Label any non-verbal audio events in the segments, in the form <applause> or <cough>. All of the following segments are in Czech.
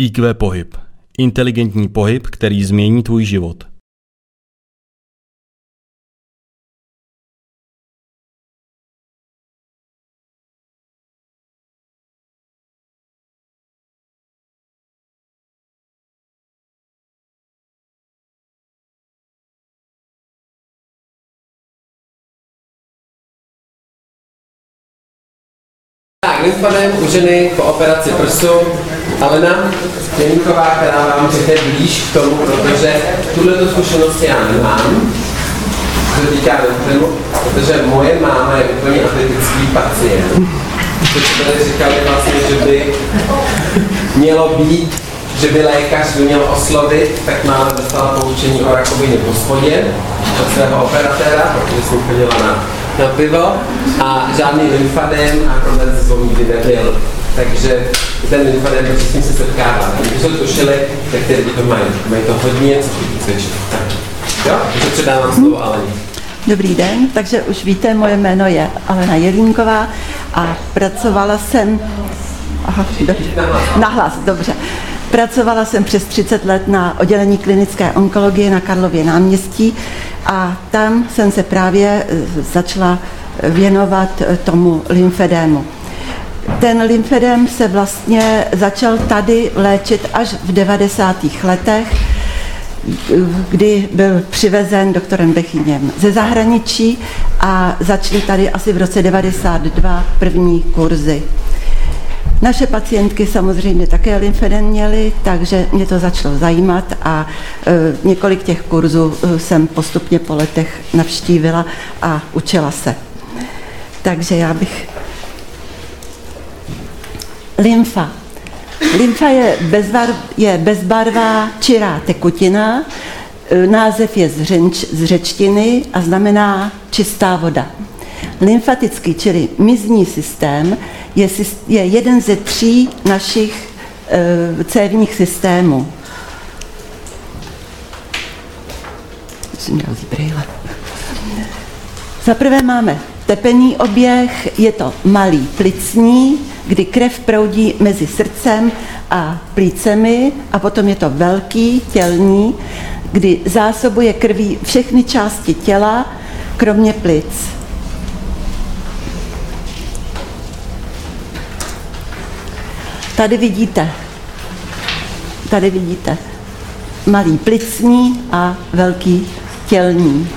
IQ pohyb. Inteligentní pohyb, který změní tvůj život. Tak, lymfodem u ženy po operaci prsu. Alena Jeníková, která vám řekne blíž k tomu, protože tuhle tu zkušenost já nemám, co týká lymfodemu, protože moje máma je úplně atletický pacient. Což tady říkali vlastně, že by mělo být, že by lékař by měl oslovit, tak máma dostala poučení o rakovině po spodě od svého operatéra, protože jsem chodila na na pivo a žádný lymfadem a svou nikdy nebyl. Takže ten lymfadem, protože s ním se setkává. Když to tušili, tak ty lidi to mají. Mají to hodně, co cvičit. Jo, takže předávám slovo Aleně. Dobrý den, takže už víte, moje jméno je Alena Jelínková a pracovala jsem... Aha, dobře. Nahlas, dobře. Pracovala jsem přes 30 let na oddělení klinické onkologie na Karlově náměstí a tam jsem se právě eh, začala věnovat tomu lymfedému. Ten lymfedem se vlastně začal tady léčit až v 90. letech, kdy byl přivezen doktorem Bechyněm ze zahraničí a začaly tady asi v roce 92 první kurzy. Naše pacientky samozřejmě také lymfedem měly, takže mě to začalo zajímat a e, několik těch kurzů e, jsem postupně po letech navštívila a učila se. Takže já bych... Lymfa. Lymfa je, bezbar, je bezbarvá čirá tekutina, e, název je z, řenč, z řečtiny a znamená čistá voda. Lymfatický, čili mizní systém, je, je jeden ze tří našich e, cévních systémů. Za prvé máme tepenný oběh, je to malý plicní, kdy krev proudí mezi srdcem a plícemi a potom je to velký tělní, kdy zásobuje krví všechny části těla, kromě plic. Tady vidíte, tady vidíte malý plicní a velký tělní.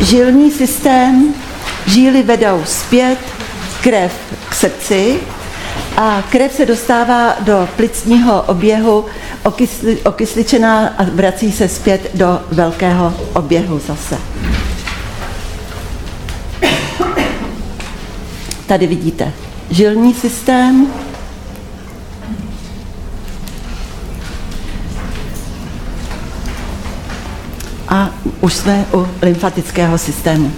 Žilní systém, žíly vedou zpět, krev k srdci a krev se dostává do plicního oběhu okysli, okysličená a vrací se zpět do velkého oběhu zase. Tady vidíte žilní systém, a už jsme u lymfatického systému.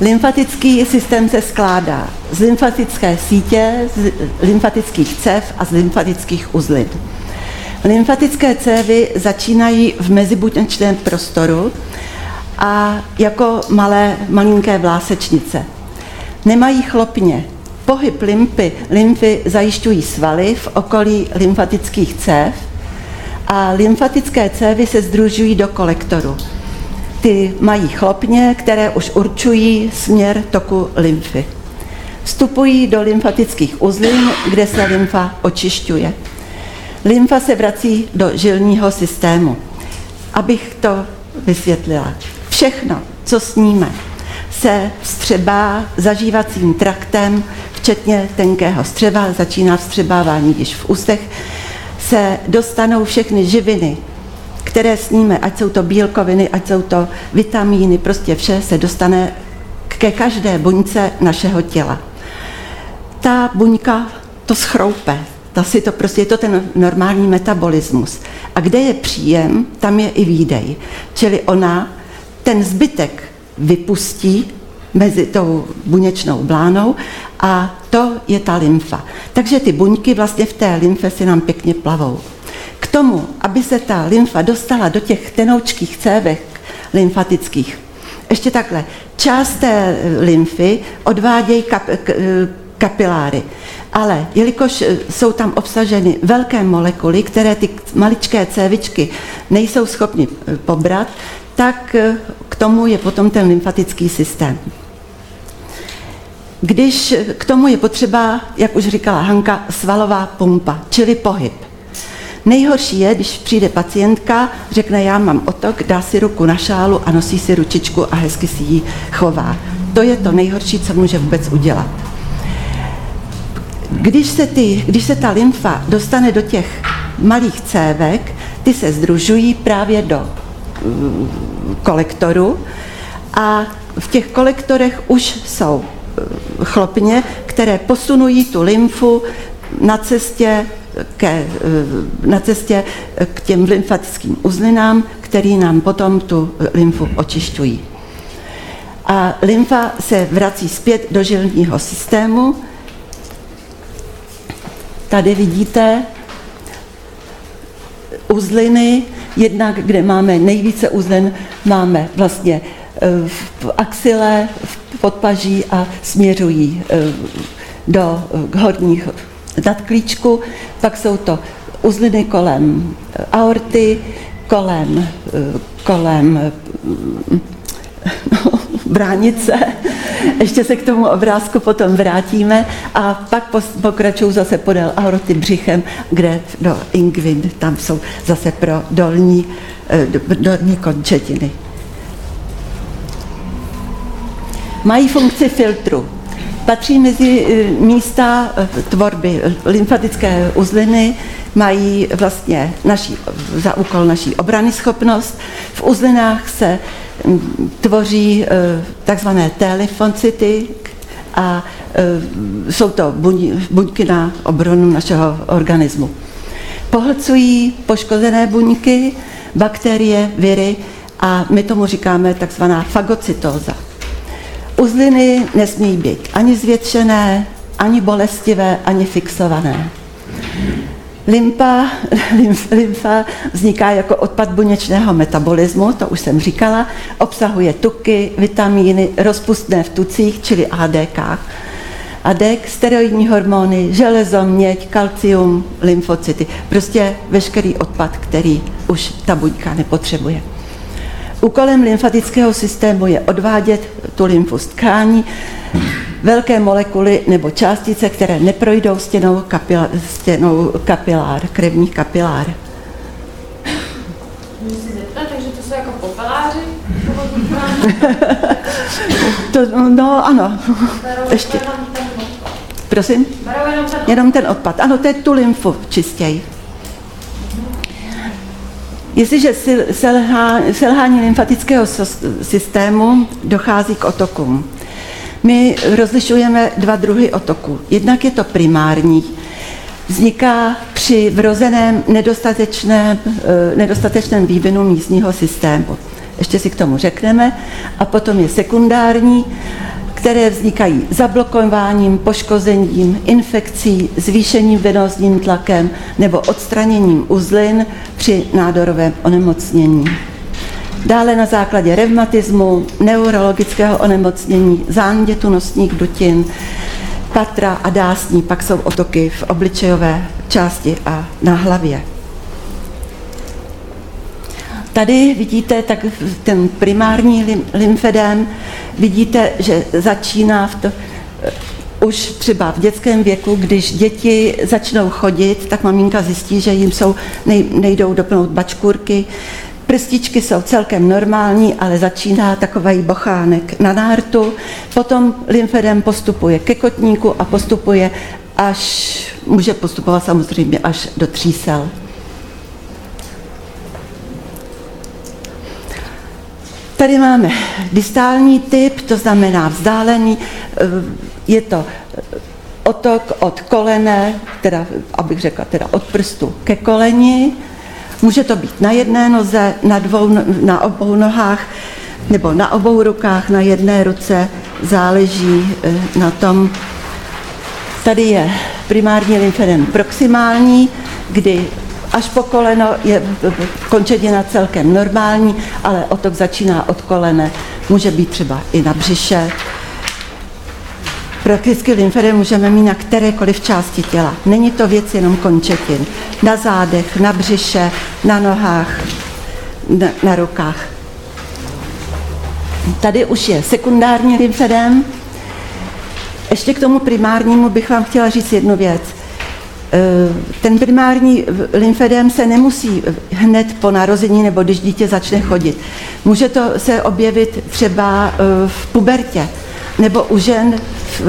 Lymfatický systém se skládá z lymfatické sítě, z lymfatických cev a z lymfatických uzlin. Lymfatické cévy začínají v mezibuněčném prostoru a jako malé malinké vlásečnice. Nemají chlopně. Pohyb limpy, lymfy zajišťují svaly v okolí lymfatických cév a lymfatické cévy se združují do kolektoru. Ty mají chlopně, které už určují směr toku lymfy. Vstupují do lymfatických uzlin, kde se lymfa očišťuje. Lymfa se vrací do žilního systému. Abych to vysvětlila. Všechno, co sníme, se vstřebá zažívacím traktem, včetně tenkého střeva, začíná vstřebávání již v ústech, se dostanou všechny živiny, které sníme, ať jsou to bílkoviny, ať jsou to vitamíny, prostě vše se dostane ke každé buňce našeho těla. Ta buňka to schroupe, ta si to prostě je to ten normální metabolismus. A kde je příjem, tam je i výdej. Čili ona ten zbytek vypustí mezi tou buněčnou blánou a to je ta lymfa. Takže ty buňky vlastně v té lymfe si nám pěkně plavou. K tomu, aby se ta lymfa dostala do těch tenoučkých cévek lymfatických, ještě takhle, část té lymfy odvádějí kap, k, kapiláry. Ale jelikož eh, jsou tam obsaženy velké molekuly, které ty maličké cévičky nejsou schopny eh, pobrat, tak k tomu je potom ten lymfatický systém. Když k tomu je potřeba, jak už říkala Hanka, svalová pumpa, čili pohyb. Nejhorší je, když přijde pacientka, řekne, já mám otok, dá si ruku na šálu a nosí si ručičku a hezky si ji chová. To je to nejhorší, co může vůbec udělat. Když se, ty, když se ta lymfa dostane do těch malých cévek, ty se združují právě do mm, kolektoru a v těch kolektorech už jsou chlopně, které posunují tu lymfu na cestě, ke, na cestě k těm lymfatickým uzlinám, který nám potom tu lymfu očišťují. A lymfa se vrací zpět do žilního systému, Tady vidíte uzliny, jednak kde máme nejvíce uzlin, máme vlastně v axile, v podpaží a směřují eh, do horních nadklíčku. Pak jsou to uzliny kolem aorty, kolem, eh, kolem <laughs> no, bránice. Ještě se k tomu obrázku potom vrátíme a pak pokračují zase podél aorty břichem, kde do ingvin, tam jsou zase pro dolní, eh, dolní končetiny. Mají funkci filtru. Patří mezi eh, místa eh, tvorby lymfatické uzliny, mají vlastně naší, za úkol naší obrany schopnost. V uzlinách se tvoří eh, takzvané T-lymfocyty a jsou to buňky na obranu našeho organismu. Pohlcují poškozené buňky, bakterie, viry a my tomu říkáme takzvaná fagocytóza. Uzliny nesmí být ani zvětšené, ani bolestivé, ani fixované. Lympa, <laughs> lymfa vzniká jako odpad buněčného metabolismu, to už jsem říkala, obsahuje tuky, vitamíny, rozpustné v tucích, čili ADK, ADEK, steroidní hormony, železo, měď, kalcium, lymfocyty. Prostě veškerý odpad, který už ta buňka nepotřebuje. Úkolem lymfatického systému je odvádět tu lymfu z tkání, velké molekuly nebo částice, které neprojdou stěnou, kapila, stěnou kapilár, krevní kapilár. takže to jsou jako popeláři? <laughs> to, no ano, ještě. Prosím? Jenom ten odpad. Ano, to je tu lymfu čistěji. Jestliže selhání lymfatického systému dochází k otokům, my rozlišujeme dva druhy otoku. Jednak je to primární, vzniká při vrozeném nedostatečném, eh, nedostatečném vývinu místního systému. Ještě si k tomu řekneme. A potom je sekundární, které vznikají zablokováním, poškozením, infekcí, zvýšením venózním tlakem nebo odstraněním uzlin při nádorovém onemocnění. Dále na základě revmatismu, neurologického onemocnění, zánětu nosních dutin, patra a dásní, pak jsou otoky v obličejové části a na hlavě. Tady vidíte tak ten primární lymfedém, vidíte, že začíná v to, eh, už třeba v dětském věku, když děti začnou chodit, tak maminka zjistí, že jim jsou, nej, nejdou dopnout bačkurky, Prstičky jsou celkem normální, ale začíná takový bochánek na nártu. Potom lymfedem postupuje ke kotníku a postupuje až, může postupovat samozřejmě až do třísel. Tady máme distální typ, to znamená vzdálený, eh, je to otok od kolene, teda, abych řekla, teda od prstu ke koleni, Může to být na jedné noze, na, dvou, na obou nohách nebo na obou rukách, na jedné ruce, záleží eh, na tom. Tady je primární lymfedem proximální, kdy až po koleno je končetina celkem normální, ale otok začíná od kolene, může být třeba i na břiše. prakticky lymfedem můžeme mít na kterékoliv části těla. Není to věc jenom končetin. Na zádech, na břiše, na nohách, na, na rukách. Tady už je sekundární lymfedem. Ještě k tomu primárnímu bych vám chtěla říct jednu věc. Eh, ten primární lymfedem se nemusí hned po narození nebo když dítě začne chodit. Může to se objevit třeba eh, v pubertě nebo u žen v,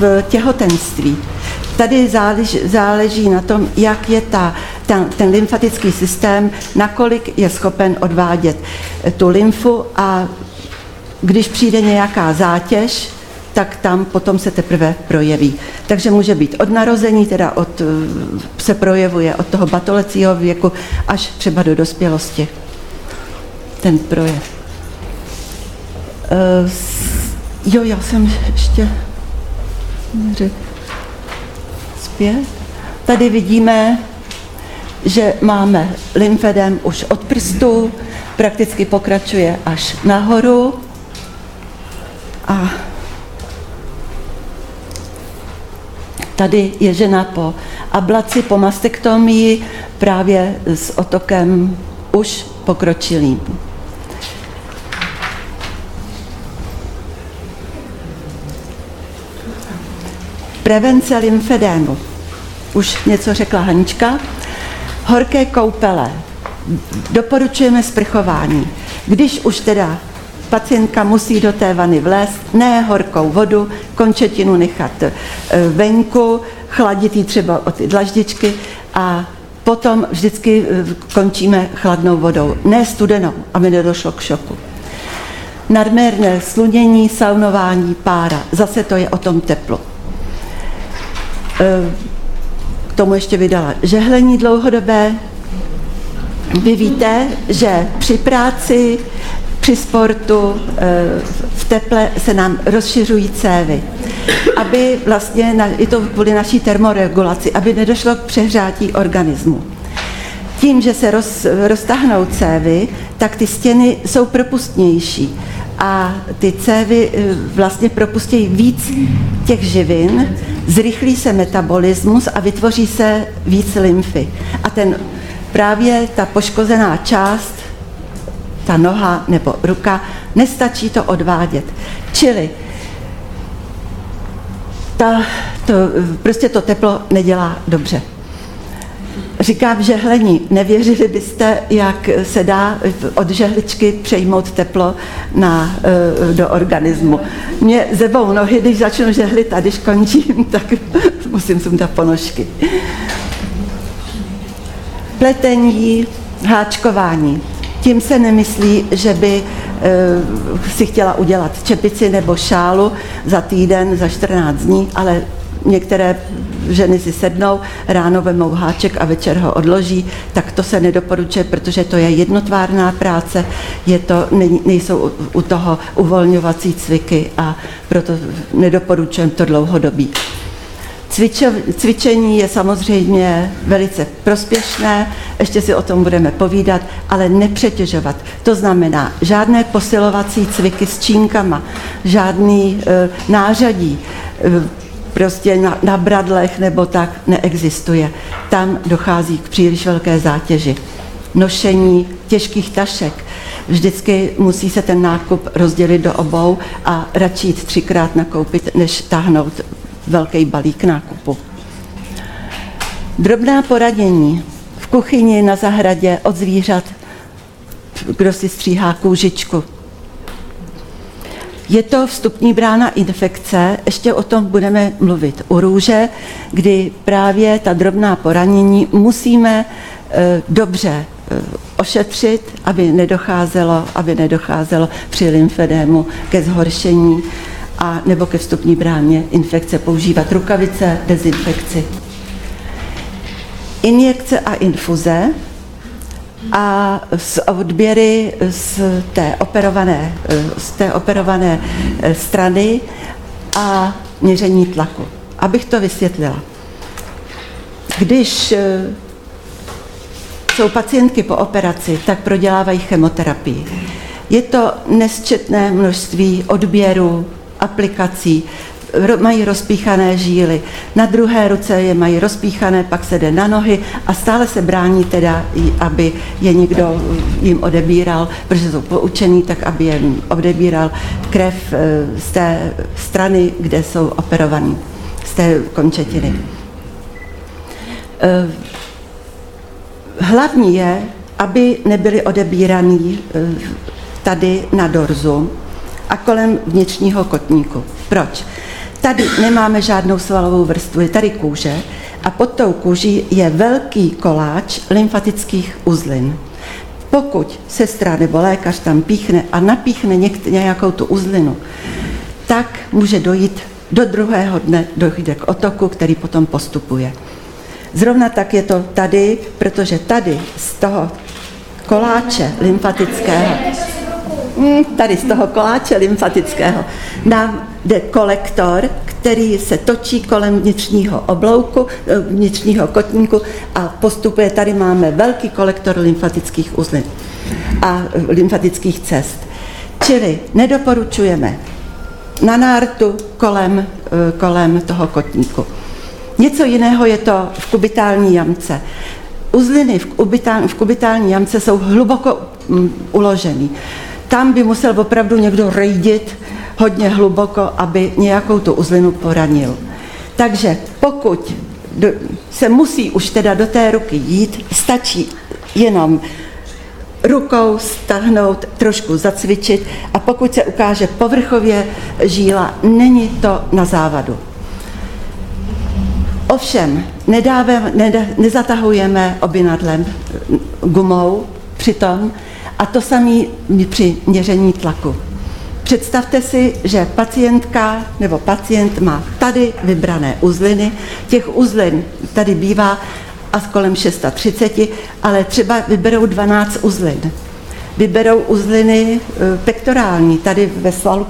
v těhotenství. Tady záleží, záleží na tom, jak je ta, ta, ten lymfatický systém, nakolik je schopen odvádět tu lymfu a když přijde nějaká zátěž, tak tam potom se teprve projeví. Takže může být od narození, teda od, se projevuje od toho batolecího věku až třeba do dospělosti. Ten projev. Uh, jo, já jsem ještě zpět. Tady vidíme, že máme lymfedem už od prstu, prakticky pokračuje až nahoru a Tady je žena po ablaci, po mastektomii, právě s otokem už pokročilým. Prevence lymfedému. Už něco řekla Hanička. Horké koupele. Doporučujeme sprchování. Když už teda pacientka musí do té vany vlézt, ne horkou vodu, končetinu nechat e, venku, chladit ji třeba o ty dlaždičky a potom vždycky e, končíme chladnou vodou, ne studenou, aby nedošlo k šoku. Nadměrné slunění, saunování, pára, zase to je o tom teplu. E, k tomu ještě vydala žehlení dlouhodobé. Vy víte, že při práci při sportu eh, v teple se nám rozšiřují cévy. Aby vlastně, i to kvůli naší termoregulaci, aby nedošlo k přehrátí organismu. Tím, že se roz, roztahnou cévy, tak ty stěny jsou propustnější a ty cévy eh, vlastně propustějí víc těch živin, zrychlí se metabolismus a vytvoří se víc lymfy. A ten právě ta poškozená část ta noha nebo ruka, nestačí to odvádět. Čili ta, to, prostě to teplo nedělá dobře. Říkám žehlení. Nevěřili byste, jak se dá od žehličky přejmout teplo na, eh, do organismu. Mě zebou nohy, když začnu žehlit a když končím, <laughs> tak musím sundat ponožky. Pletení, háčkování. Tím se nemyslí, že by e, si chtěla udělat čepici nebo šálu za týden, za 14 dní, ale některé ženy si sednou, ráno vemou háček a večer ho odloží, tak to se nedoporučuje, protože to je jednotvárná práce, je to, nejsou u toho uvolňovací cviky a proto nedoporučujeme to dlouhodobí. Cvičení je samozřejmě velice prospěšné, ještě si o tom budeme povídat, ale nepřetěžovat. To znamená žádné posilovací cviky s čínkama, žádný e, nářadí, e, prostě na, na bradlech nebo tak neexistuje. Tam dochází k příliš velké zátěži. Nošení těžkých tašek. Vždycky musí se ten nákup rozdělit do obou a radši jít třikrát nakoupit, než táhnout velký balík nákupu. Drobná poradění v kuchyni, na zahradě, od zvířat, kdo si stříhá kůžičku. Je to vstupní brána infekce, ještě o tom budeme mluvit u růže, kdy právě ta drobná poranění musíme e, dobře e, ošetřit, aby nedocházelo, aby nedocházelo při lymfedému ke zhoršení a nebo ke vstupní bráně infekce používat rukavice, dezinfekci. Injekce a infuze a z odběry z té operované, z té operované eh, strany a měření tlaku. Abych to vysvětlila. Když eh, jsou pacientky po operaci, tak prodělávají chemoterapii. Je to nesčetné množství odběrů, aplikací. mají rozpíchané žíly. Na druhé ruce je mají rozpíchané, pak se jde na nohy a stále se brání teda, aby je někdo jim odebíral, protože jsou poučený, tak aby je odebíral krev eh, z té strany, kde jsou operovaní, z té končetiny. Eh, hlavní je, aby nebyly odebíraný tady na dorzu a kolem vnitřního kotníku. Proč? Tady nemáme žádnou svalovou vrstvu, je tady kůže a pod tou kůží je velký koláč lymfatických uzlin. Pokud sestra nebo lékař tam píchne a napíchne nějakou tu uzlinu, tak může dojít do druhého dne dojde k otoku, který potom postupuje. Zrovna tak je to tady, protože tady z toho koláče lymfatického tady z toho koláče lymfatického nám jde kolektor, který se točí kolem vnitřního oblouku, eh, vnitřního kotníku a postupuje. Tady máme velký kolektor lymfatických uzlin a eh, lymfatických cest. Čili nedoporučujeme na nártu kolem, eh, kolem toho kotníku. Něco jiného je to v kubitální jamce. Uzliny v, kubitál, v kubitální jamce jsou hluboko mm, uložený tam by musel opravdu někdo rejdit hodně hluboko, aby nějakou tu uzlinu poranil. Takže pokud se musí už teda do té ruky jít, stačí jenom rukou stahnout, trošku zacvičit a pokud se ukáže povrchově žíla, není to na závadu. Ovšem, nedáve, neda, nezatahujeme obinadlem gumou přitom, a to samé při měření tlaku. Představte si, že pacientka nebo pacient má tady vybrané uzliny. Těch uzlin tady bývá a kolem 630, ale třeba vyberou 12 uzlin. Vyberou uzliny e, pektorální, tady ve svalu,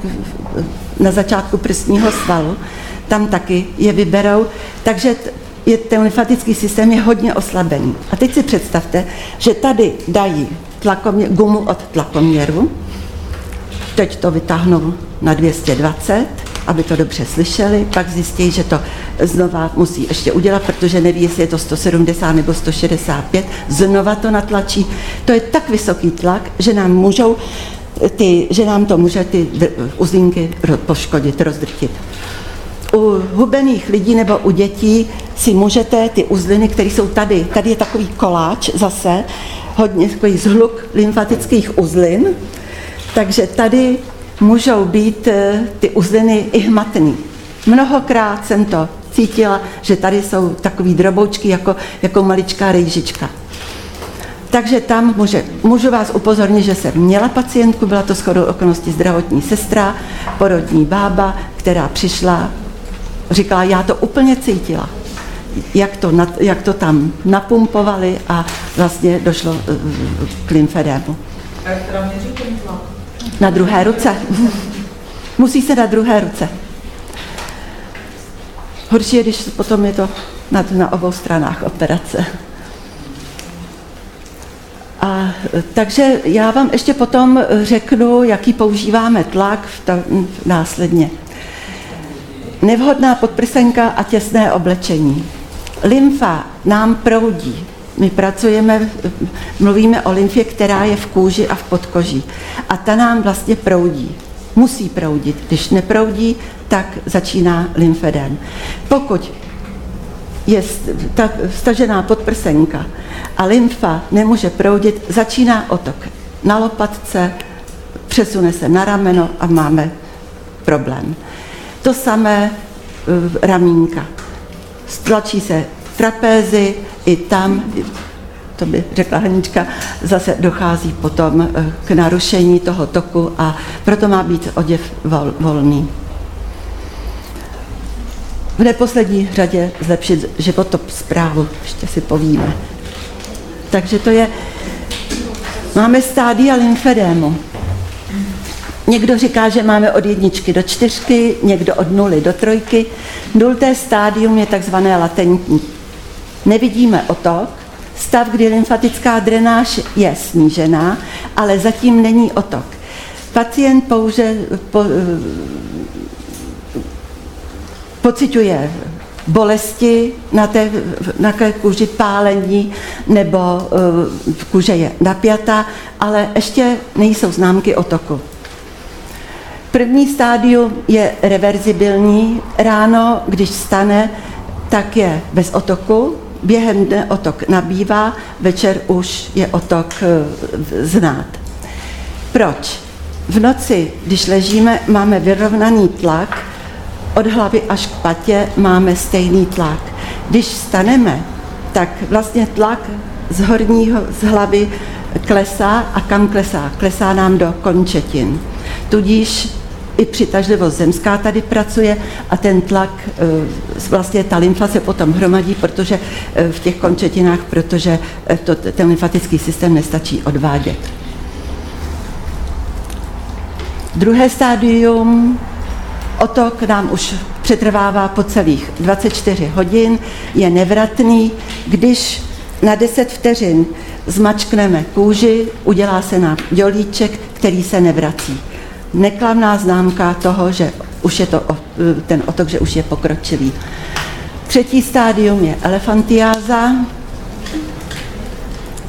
na začátku prstního svalu, tam taky je vyberou, takže je, ten lymfatický systém je hodně oslabený. A teď si představte, že tady dají tlakomě, gumu od tlakoměru. Teď to vytáhnou na 220, aby to dobře slyšeli, pak zjistí, že to znova musí ještě udělat, protože neví, jestli je to 170 nebo 165, znova to natlačí. To je tak vysoký tlak, že nám můžou ty, že nám to může ty uzlínky poškodit, rozdrtit. U hubených lidí nebo u dětí si můžete ty uzliny, které jsou tady, tady je takový koláč zase, hodně takový zhluk lymfatických uzlin, takže tady můžou být eh, ty uzliny i hmatný. Mnohokrát jsem to cítila, že tady jsou takové droboučky jako, jako maličká rejžička. Takže tam může, můžu vás upozornit, že jsem měla pacientku, byla to shodou okolností zdravotní sestra, porodní bába, která přišla, říkala, já to úplně cítila jak to, jak to tam napumpovali a vlastně došlo eh, k lymfedému. Na druhé ruce. <laughs> Musí se na druhé ruce. Horší je, když potom je to na, na obou stranách operace. A, takže já vám ještě potom řeknu, jaký používáme tlak v ta, v následně. Nevhodná podprsenka a těsné oblečení. Lymfa nám proudí. My pracujeme, mluvíme o lymfě, která je v kůži a v podkoží. A ta nám vlastně proudí. Musí proudit. Když neproudí, tak začíná lymfedem. Pokud je ta stažená podprsenka a lymfa nemůže proudit, začíná otok na lopatce, přesune se na rameno a máme problém. To samé e, ramínka stlačí se trapézy, i tam, to by řekla Hanička, zase dochází potom eh, k narušení toho toku a proto má být oděv vol, volný. V neposlední řadě zlepšit životop zprávu, ještě si povíme. Takže to je, máme stádia lymfedému. Někdo říká, že máme od jedničky do čtyřky, někdo od nuly do trojky. Nulté stádium je takzvané latentní. Nevidíme otok, stav, kdy lymfatická drenáž je snížená, ale zatím není otok. Pacient pouze po, pociťuje bolesti na té, na té kůži pálení nebo uh, kůže je napjatá, ale ještě nejsou známky otoku. První stádium je reverzibilní. Ráno, když stane, tak je bez otoku. Během dne otok nabývá, večer už je otok eh, znát. Proč? V noci, když ležíme, máme vyrovnaný tlak, od hlavy až k patě máme stejný tlak. Když staneme, tak vlastně tlak z horního, z hlavy klesá a kam klesá? Klesá nám do končetin. Tudíž i přitažlivost zemská tady pracuje a ten tlak, e, vlastně ta lymfa se potom hromadí, protože e, v těch končetinách, protože e, to, ten lymfatický systém nestačí odvádět. Druhé stádium, otok nám už přetrvává po celých 24 hodin, je nevratný. Když na 10 vteřin zmačkneme kůži, udělá se nám dělíček, který se nevrací neklamná známka toho, že už je to ten otok, že už je pokročilý. Třetí stádium je elefantiáza,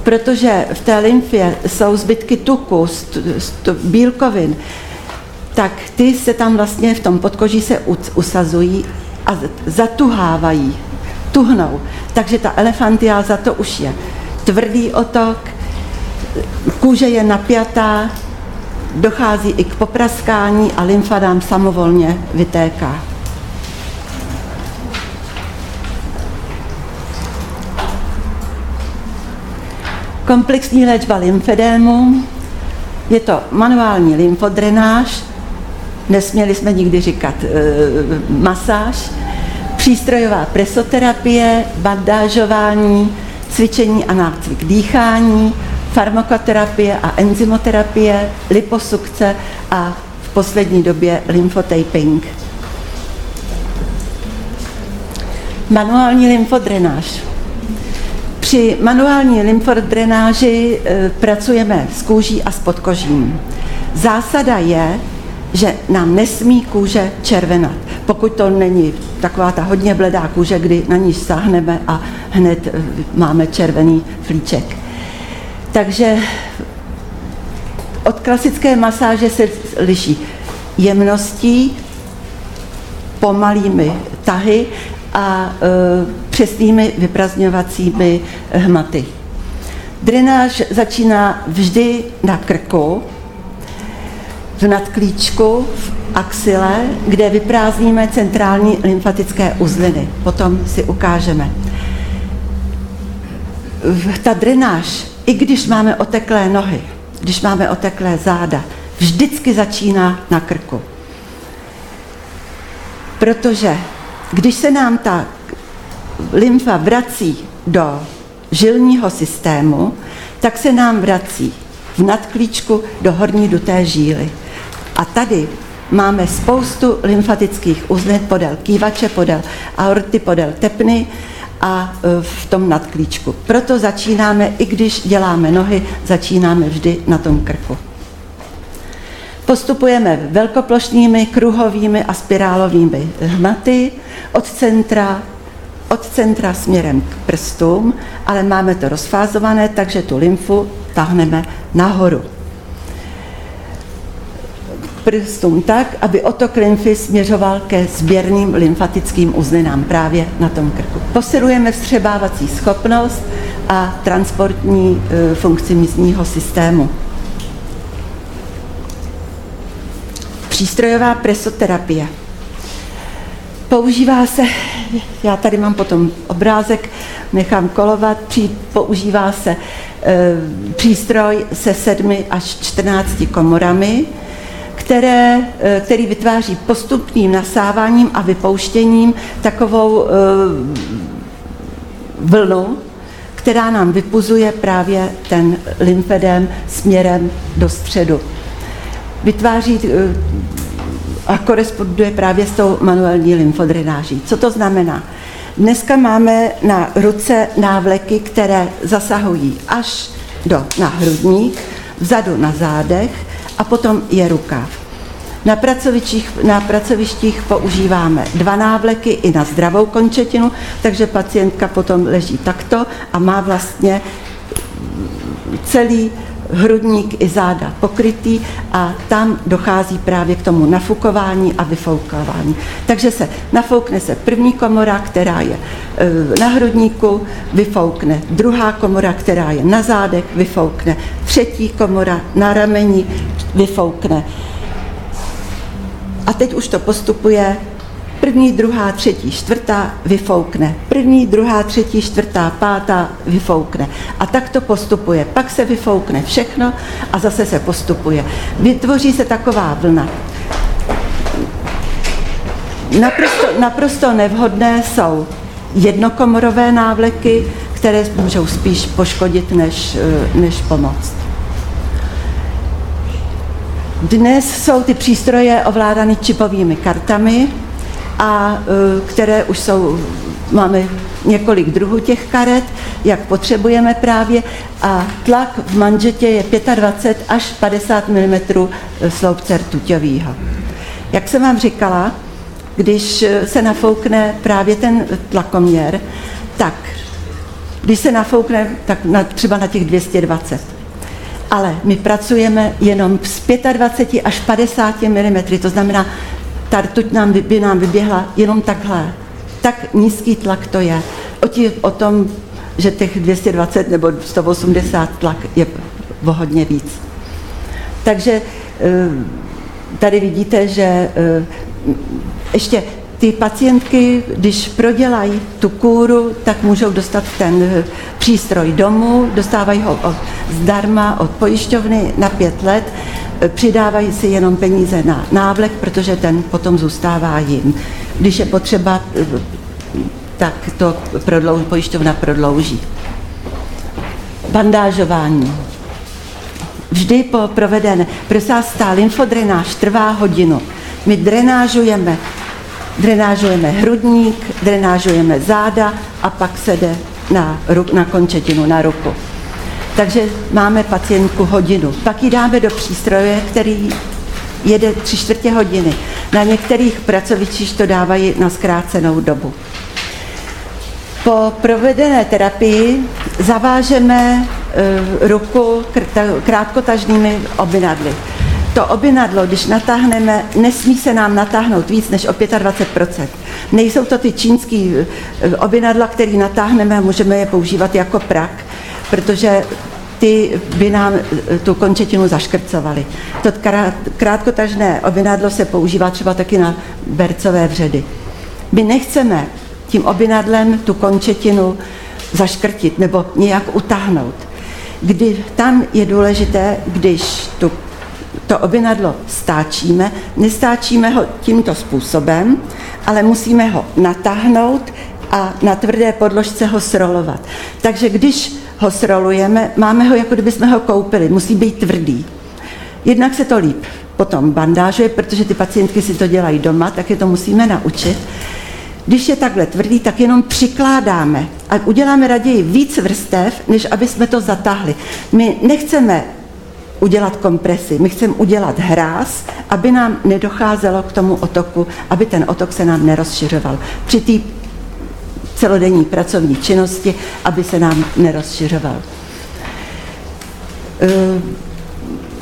protože v té lymfě jsou zbytky tuku, bílkovin, tak ty se tam vlastně v tom podkoží se usazují a zatuhávají, tuhnou. Takže ta elefantiáza to už je tvrdý otok, kůže je napjatá, dochází i k popraskání a lymfa nám samovolně vytéká. Komplexní léčba lymfedému, je to manuální lymfodrenáž, nesměli jsme nikdy říkat e, masáž, přístrojová presoterapie, bandážování, cvičení a nácvik dýchání, farmakoterapie a enzymoterapie, liposukce a v poslední době lymfotaping. Manuální lymfodrenáž. Při manuální lymfodrenáži e, pracujeme s kůží a s podkožím. Zásada je, že nám nesmí kůže červenat. Pokud to není taková ta hodně bledá kůže, kdy na ní sáhneme a hned e, máme červený flíček. Takže od klasické masáže se liší jemností, pomalými tahy a e, přesnými vyprazňovacími hmaty. Drenáž začíná vždy na krku, v nadklíčku, v axile, kde vyprázdníme centrální lymfatické uzliny. Potom si ukážeme. Ta drenáž i když máme oteklé nohy, když máme oteklé záda, vždycky začíná na krku. Protože když se nám ta lymfa vrací do žilního systému, tak se nám vrací v nadklíčku do horní duté žíly. A tady máme spoustu lymfatických uzlin podél kývače, podél aorty, podél tepny a e, v tom nadklíčku. Proto začínáme, i když děláme nohy, začínáme vždy na tom krku. Postupujeme velkoplošnými, kruhovými a spirálovými hmaty od centra, od centra směrem k prstům, ale máme to rozfázované, takže tu lymfu tahneme nahoru prstům tak, aby otok lymfy směřoval ke sběrným lymfatickým uzlinám právě na tom krku. Posilujeme vstřebávací schopnost a transportní e, funkci místního systému. Přístrojová presoterapie. Používá se, já tady mám potom obrázek, nechám kolovat, používá se e, přístroj se sedmi až 14 komorami, které, eh, který vytváří postupným nasáváním a vypouštěním takovou eh, vlnu, která nám vypuzuje právě ten lymfedem směrem do středu. Vytváří eh, a koresponduje právě s tou manuální lymfodrenáží. Co to znamená? Dneska máme na ruce návleky, které zasahují až do, na hrudník, vzadu na zádech a potom je rukáv. Na pracovištích, na pracovištích používáme dva návleky i na zdravou končetinu, takže pacientka potom leží takto a má vlastně celý hrudník i záda pokrytý a tam dochází právě k tomu nafukování a vyfoukování. Takže se nafoukne se první komora, která je e, na hrudníku, vyfoukne druhá komora, která je na zádech, vyfoukne třetí komora na rameni, vyfoukne. A teď už to postupuje První, druhá, třetí, čtvrtá vyfoukne. První, druhá, třetí, čtvrtá, pátá vyfoukne. A tak to postupuje. Pak se vyfoukne všechno a zase se postupuje. Vytvoří se taková vlna. Naprosto, naprosto nevhodné jsou jednokomorové návleky, které můžou spíš poškodit, než, než pomoct. Dnes jsou ty přístroje ovládány čipovými kartami, a e, které už jsou, máme několik druhů těch karet, jak potřebujeme právě a tlak v manžetě je 25 až 50 mm sloupce rtuťového. Jak jsem vám říkala, když se nafoukne právě ten tlakoměr, tak když se nafoukne, tak na, třeba na těch 220. Ale my pracujeme jenom z 25 až 50 mm, to znamená ta rtuť nám, by nám vyběhla jenom takhle. Tak nízký tlak to je. O, tí, o tom, že těch 220 nebo 180 tlak je o hodně víc. Takže eh, tady vidíte, že eh, ještě ty pacientky, když prodělají tu kůru, tak můžou dostat ten eh, přístroj domů, dostávají ho zdarma od pojišťovny na pět let přidávají si jenom peníze na návlek, protože ten potom zůstává jim. Když je potřeba, tak to prodlouž, pojišťovna prodlouží. Bandážování. Vždy po provedené, prosím ta lymfodrenáž trvá hodinu. My drenážujeme, drenážujeme hrudník, drenážujeme záda a pak se jde na, na končetinu, na ruku. Takže máme pacientku hodinu. Pak ji dáme do přístroje, který jede tři čtvrtě hodiny. Na některých pracovištích to dávají na zkrácenou dobu. Po provedené terapii zavážeme e, ruku krátkotažnými obinadly. To obinadlo, když natáhneme, nesmí se nám natáhnout víc než o 25% Nejsou to ty čínský e, obinadla, které natáhneme a můžeme je používat jako prak protože ty by nám eh, tu končetinu zaškrcovaly. To krátkotažné obinadlo se používá třeba taky na bercové vředy. My nechceme tím obinadlem tu končetinu zaškrtit nebo nějak utáhnout. Kdy tam je důležité, když tu, to obinadlo stáčíme, nestáčíme ho tímto způsobem, ale musíme ho natáhnout a na tvrdé podložce ho srolovat. Takže když ho srolujeme, máme ho, jako kdyby jsme ho koupili, musí být tvrdý. Jednak se to líp potom bandážuje, protože ty pacientky si to dělají doma, tak je to musíme naučit. Když je takhle tvrdý, tak jenom přikládáme a uděláme raději víc vrstev, než aby jsme to zatáhli. My nechceme udělat kompresi, my chceme udělat hráz, aby nám nedocházelo k tomu otoku, aby ten otok se nám nerozšiřoval. Při té celodenní pracovní činnosti, aby se nám nerozšiřoval. Eh,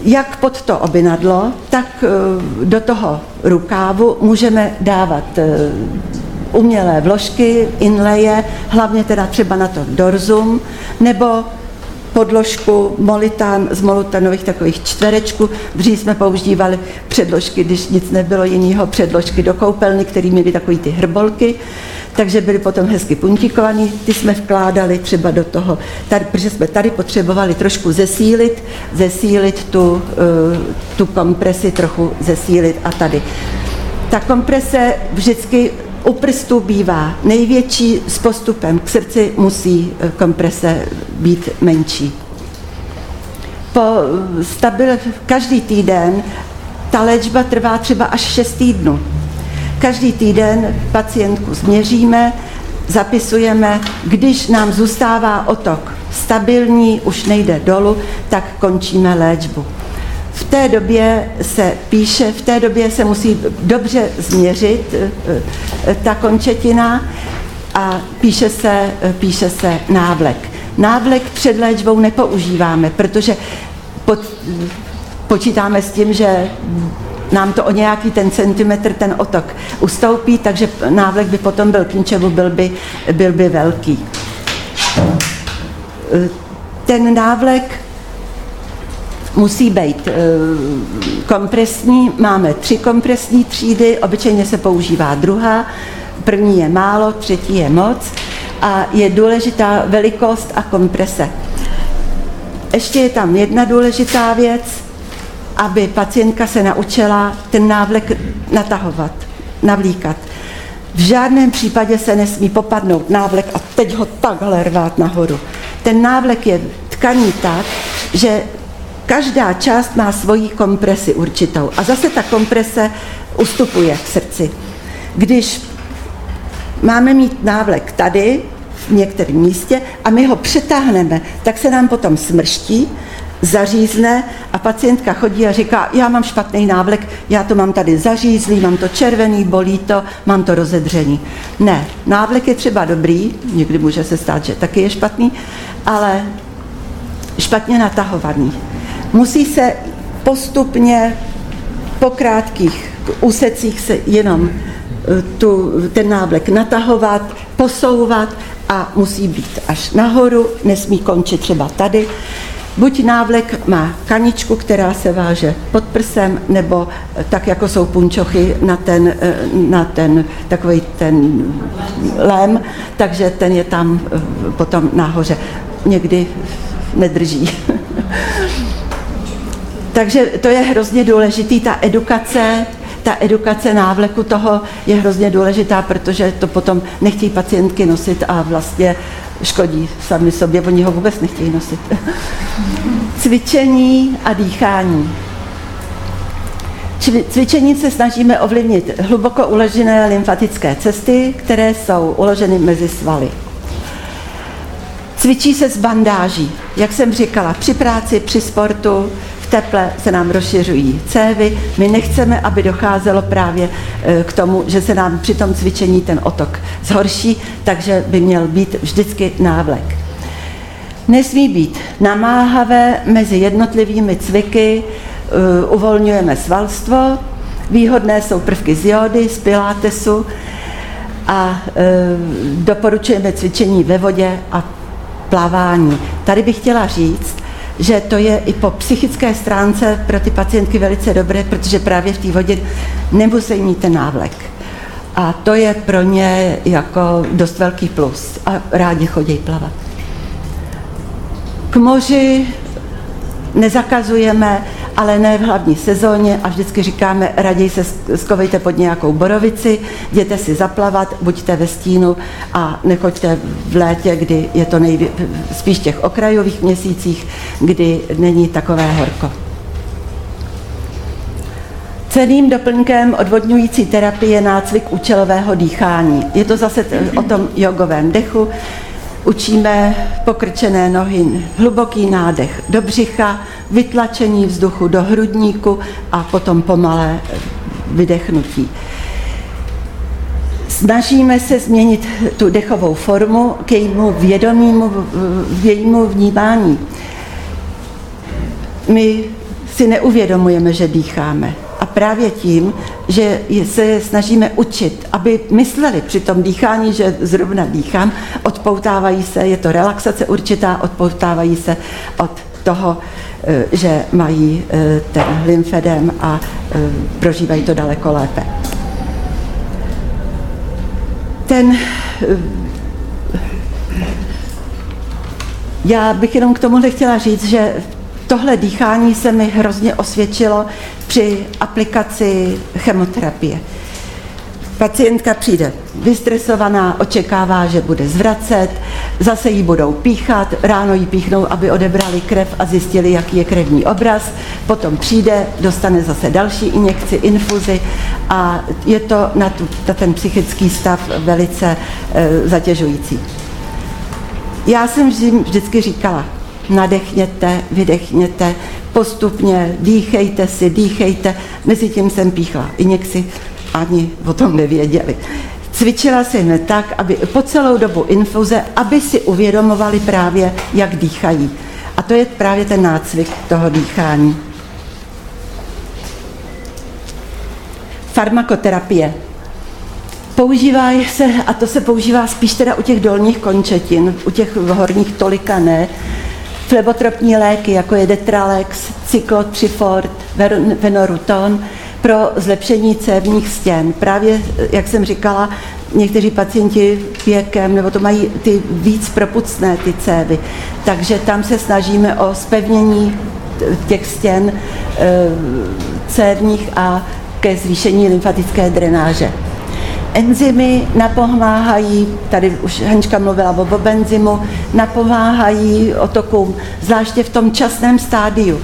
jak pod to obinadlo, tak eh, do toho rukávu můžeme dávat eh, umělé vložky, inleje, hlavně teda třeba na to dorzum, nebo podložku molitán z molitanových takových čtverečků. Dřív jsme používali předložky, když nic nebylo jiného, předložky do koupelny, které měly takové ty hrbolky takže byly potom hezky puntikovaný, ty jsme vkládali třeba do toho, tady, protože jsme tady potřebovali trošku zesílit, zesílit tu, eh, tu kompresi, trochu zesílit a tady. Ta komprese vždycky u prstů bývá největší, s postupem k srdci musí eh, komprese být menší. Po eh, stabil, každý týden ta léčba trvá třeba až 6 týdnů. Každý týden pacientku změříme, zapisujeme, když nám zůstává otok stabilní, už nejde dolů, tak končíme léčbu. V té době se píše, v té době se musí dobře změřit eh, ta končetina a píše se, píše se návlek. Návlek před léčbou nepoužíváme, protože pod, počítáme s tím, že nám to o nějaký ten centimetr ten otok ustoupí, takže návlek by potom byl k ničemu, byl by, byl by velký. Ten návlek musí být eh, kompresní. Máme tři kompresní třídy, obyčejně se používá druhá. První je málo, třetí je moc a je důležitá velikost a komprese. Ještě je tam jedna důležitá věc, aby pacientka se naučila ten návlek natahovat, navlíkat. V žádném případě se nesmí popadnout návlek a teď ho takhle rvát nahoru. Ten návlek je tkaný tak, že každá část má svoji kompresi určitou. A zase ta komprese ustupuje k srdci. Když máme mít návlek tady, v některém místě, a my ho přetáhneme, tak se nám potom smrští, zařízne a pacientka chodí a říká, já mám špatný návlek, já to mám tady zařízlý, mám to červený, bolí to, mám to rozedření. Ne, návlek je třeba dobrý, někdy může se stát, že taky je špatný, ale špatně natahovaný. Musí se postupně po krátkých úsecích se jenom eh, tu, ten návlek natahovat, posouvat a musí být až nahoru, nesmí končit třeba tady. Buď návlek má kaničku, která se váže pod prsem, nebo tak, jako jsou punčochy na ten, eh, na ten takový ten lém, takže ten je tam eh, potom nahoře. Někdy nedrží. <laughs> takže to je hrozně důležitý, ta edukace, ta edukace návleku toho je hrozně důležitá, protože to potom nechtějí pacientky nosit a vlastně škodí sami sobě, oni ho vůbec nechtějí nosit. <laughs> Cvičení a dýchání. Cvičení se snažíme ovlivnit hluboko uložené lymfatické cesty, které jsou uloženy mezi svaly. Cvičí se s bandáží. Jak jsem říkala, při práci, při sportu, teple se nám rozšiřují cévy. My nechceme, aby docházelo právě e, k tomu, že se nám při tom cvičení ten otok zhorší, takže by měl být vždycky návlek. Nesmí být namáhavé mezi jednotlivými cviky, e, uvolňujeme svalstvo, výhodné jsou prvky z jody, z pilatesu a e, doporučujeme cvičení ve vodě a plavání. Tady bych chtěla říct, že to je i po psychické stránce pro ty pacientky velice dobré, protože právě v té vodě nemusí mít ten návlek. A to je pro ně jako dost velký plus a rádi chodí plavat. K moři nezakazujeme, ale ne v hlavní sezóně a vždycky říkáme, raději se skovejte pod nějakou borovici, jděte si zaplavat, buďte ve stínu a nechoďte v létě, kdy je to nejvě, spíš těch okrajových měsících, kdy není takové horko. Celým doplňkem odvodňující terapie je nácvik účelového dýchání. Je to zase o tom jogovém dechu, Učíme pokrčené nohy, hluboký nádech do břicha, vytlačení vzduchu do hrudníku a potom pomalé vydechnutí. Snažíme se změnit tu dechovou formu k jejímu vědomímu, v jejímu vnímání. My si neuvědomujeme, že dýcháme a právě tím, že se snažíme učit, aby mysleli při tom dýchání, že zrovna dýchám, odpoutávají se, je to relaxace určitá, odpoutávají se od toho, eh, že mají eh, ten lymfedem a eh, prožívají to daleko lépe. Ten já bych jenom k tomuhle chtěla říct, že tohle dýchání se mi hrozně osvědčilo při aplikaci chemoterapie. Pacientka přijde vystresovaná, očekává, že bude zvracet, zase jí budou píchat, ráno jí píchnou, aby odebrali krev a zjistili, jaký je krevní obraz, potom přijde, dostane zase další injekci, infuzi a je to na, tu, na ten psychický stav velice e, zatěžující. Já jsem vždy, vždycky říkala, nadechněte, vydechněte, postupně dýchejte si, dýchejte. Mezi tím jsem píchla injekci, ani o tom nevěděli. Cvičila jsem je tak, aby po celou dobu infuze, aby si uvědomovali právě, jak dýchají. A to je právě ten nácvik toho dýchání. Farmakoterapie. Používá se, a to se používá spíš teda u těch dolních končetin, u těch horních tolika ne, flebotropní léky, jako je Detralex, Cyclotrifort, Venoruton, pro zlepšení cévních stěn. Právě, jak jsem říkala, někteří pacienti věkem, nebo to mají ty víc propucné ty cévy, takže tam se snažíme o spevnění těch stěn e, cévních a ke zvýšení lymfatické drenáže. Enzymy napomáhají, tady už Henčka mluvila o bobenzymu, napomáhají otokům, zvláště v tom časném stádiu.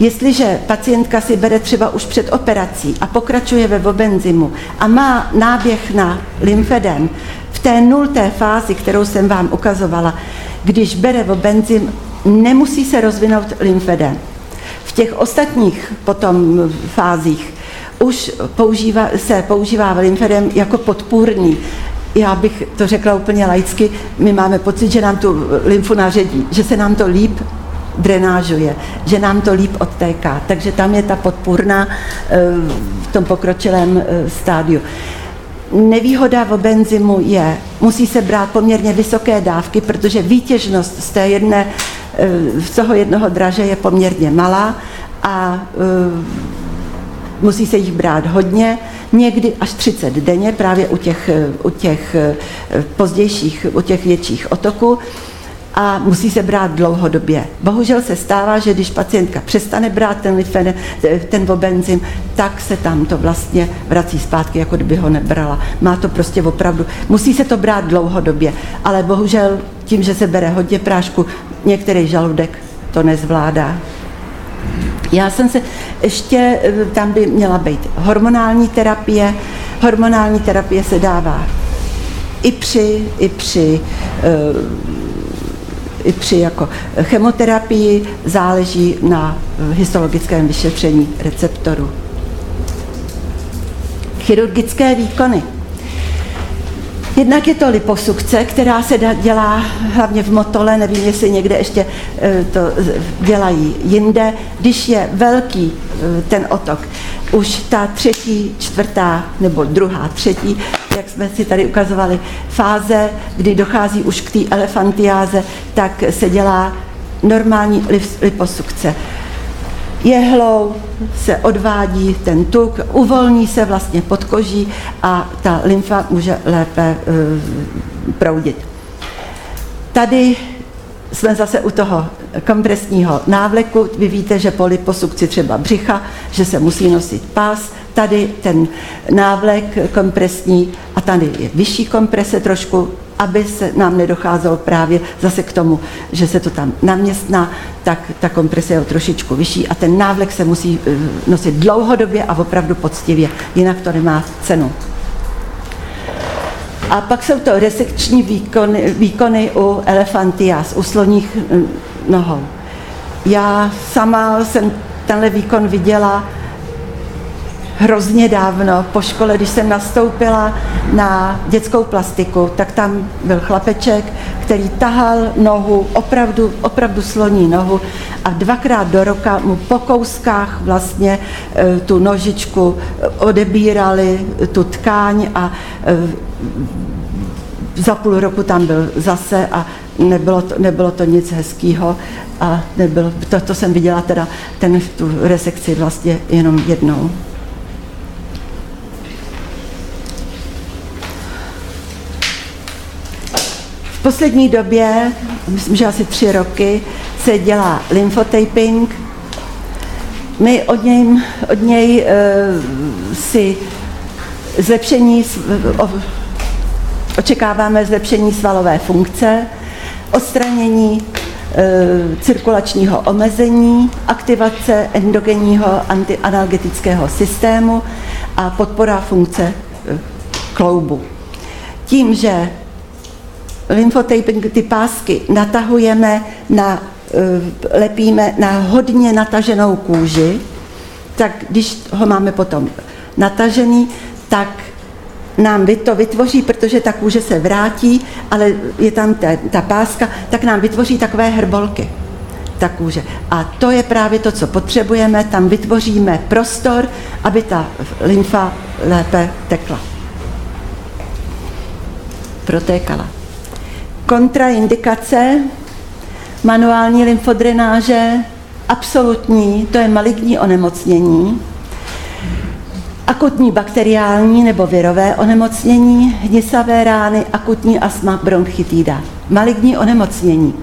Jestliže pacientka si bere třeba už před operací a pokračuje ve bobenzymu a má náběh na lymfedem v té nulté fázi, kterou jsem vám ukazovala, když bere bobenzym, nemusí se rozvinout lymfedem. V těch ostatních potom fázích už používá, se používá lymfedem jako podpůrný. Já bych to řekla úplně laicky, my máme pocit, že nám tu lymfu naředí, že se nám to líp drenážuje, že nám to líp odtéká. Takže tam je ta podpůrná eh, v tom pokročilém eh, stádiu. Nevýhoda v benzimu je, musí se brát poměrně vysoké dávky, protože výtěžnost z, té jedné, eh, z toho jednoho draže je poměrně malá a musí se jich brát hodně, někdy až 30 denně, právě u těch, u těch pozdějších, u těch větších otoků a musí se brát dlouhodobě. Bohužel se stává, že když pacientka přestane brát ten, lifen, ten vobenzym, tak se tam to vlastně vrací zpátky, jako kdyby ho nebrala. Má to prostě opravdu, musí se to brát dlouhodobě, ale bohužel tím, že se bere hodně prášku, některý žaludek to nezvládá. Já jsem se ještě, tam by měla být hormonální terapie. Hormonální terapie se dává i při, i při uh, i při jako chemoterapii záleží na histologickém vyšetření receptoru. Chirurgické výkony. Jednak je to liposukce, která se dělá hlavně v motole, nevím, jestli někde ještě e, to dělají jinde. Když je velký e, ten otok, už ta třetí, čtvrtá nebo druhá, třetí jak jsme si tady ukazovali, fáze, kdy dochází už k té elefantiáze, tak se dělá normální liposukce. Jehlou se odvádí ten tuk, uvolní se vlastně pod koží a ta lymfa může lépe uh, proudit. Tady jsme zase u toho kompresního návleku. Vy víte, že po liposukci třeba břicha, že se musí nosit pás, tady ten návlek kompresní a tady je vyšší komprese trošku, aby se nám nedocházelo právě zase k tomu, že se to tam naměstná, tak ta komprese je trošičku vyšší a ten návlek se musí eh, nosit dlouhodobě a opravdu poctivě, jinak to nemá cenu. A pak jsou to resekční výkony, výkony u elefantias, u sloních eh, nohou. Já sama jsem tenhle výkon viděla hrozně dávno po škole, když jsem nastoupila na dětskou plastiku, tak tam byl chlapeček, který tahal nohu, opravdu, opravdu sloní nohu a dvakrát do roka mu po kouskách vlastně e, tu nožičku odebírali, tu tkáň a e, za půl roku tam byl zase a nebylo to, nebylo to nic hezkého a nebylo, to, to jsem viděla teda ten, tu resekci vlastně jenom jednou. Poslední době, myslím, že asi tři roky, se dělá lymfotaping. My od něj, od něj uh, si zlepšení, o, očekáváme zlepšení svalové funkce, odstranění uh, cirkulačního omezení, aktivace endogenního antianalgetického systému a podpora funkce uh, kloubu. Tím, že lymfotaping, ty pásky natahujeme na eh, lepíme na hodně nataženou kůži, tak když ho máme potom natažený, tak nám to vytvoří, protože ta kůže se vrátí, ale je tam ta, ta páska, tak nám vytvoří takové hrbolky ta kůže. A to je právě to, co potřebujeme, tam vytvoříme prostor, aby ta lymfa lépe tekla. Protékala. Kontraindikace manuální lymfodrenáže, absolutní, to je maligní onemocnění, akutní bakteriální nebo virové onemocnění, hnisavé rány, akutní astma, bronchitída. Maligní onemocnění.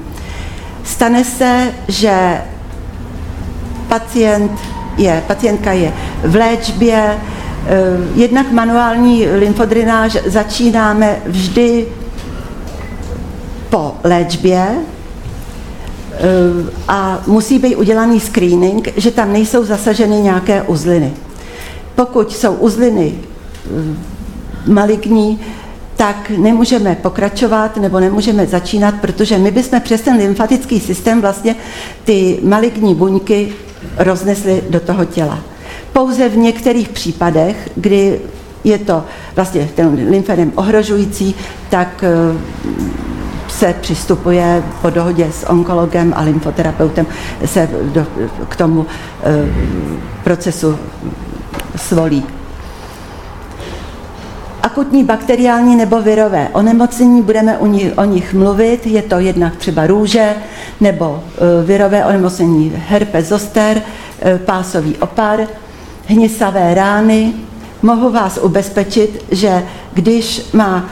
Stane se, že pacient je, pacientka je v léčbě, eh, jednak manuální lymfodrenáž začínáme vždy po léčbě eh, a musí být udělaný screening, že tam nejsou zasaženy nějaké uzliny. Pokud jsou uzliny eh, maligní, tak nemůžeme pokračovat nebo nemůžeme začínat, protože my bychom přes ten lymfatický systém vlastně ty maligní buňky roznesli do toho těla. Pouze v některých případech, kdy je to vlastně ten lymfedem ohrožující, tak eh, se přistupuje po dohodě s onkologem a lymfoterapeutem se do, k tomu e, procesu svolí. Akutní bakteriální nebo virové onemocnění, budeme o nich, o nich mluvit, je to jednak třeba růže nebo e, virové onemocnění herpes zoster, e, pásový opar, hnisavé rány. Mohu vás ubezpečit, že když má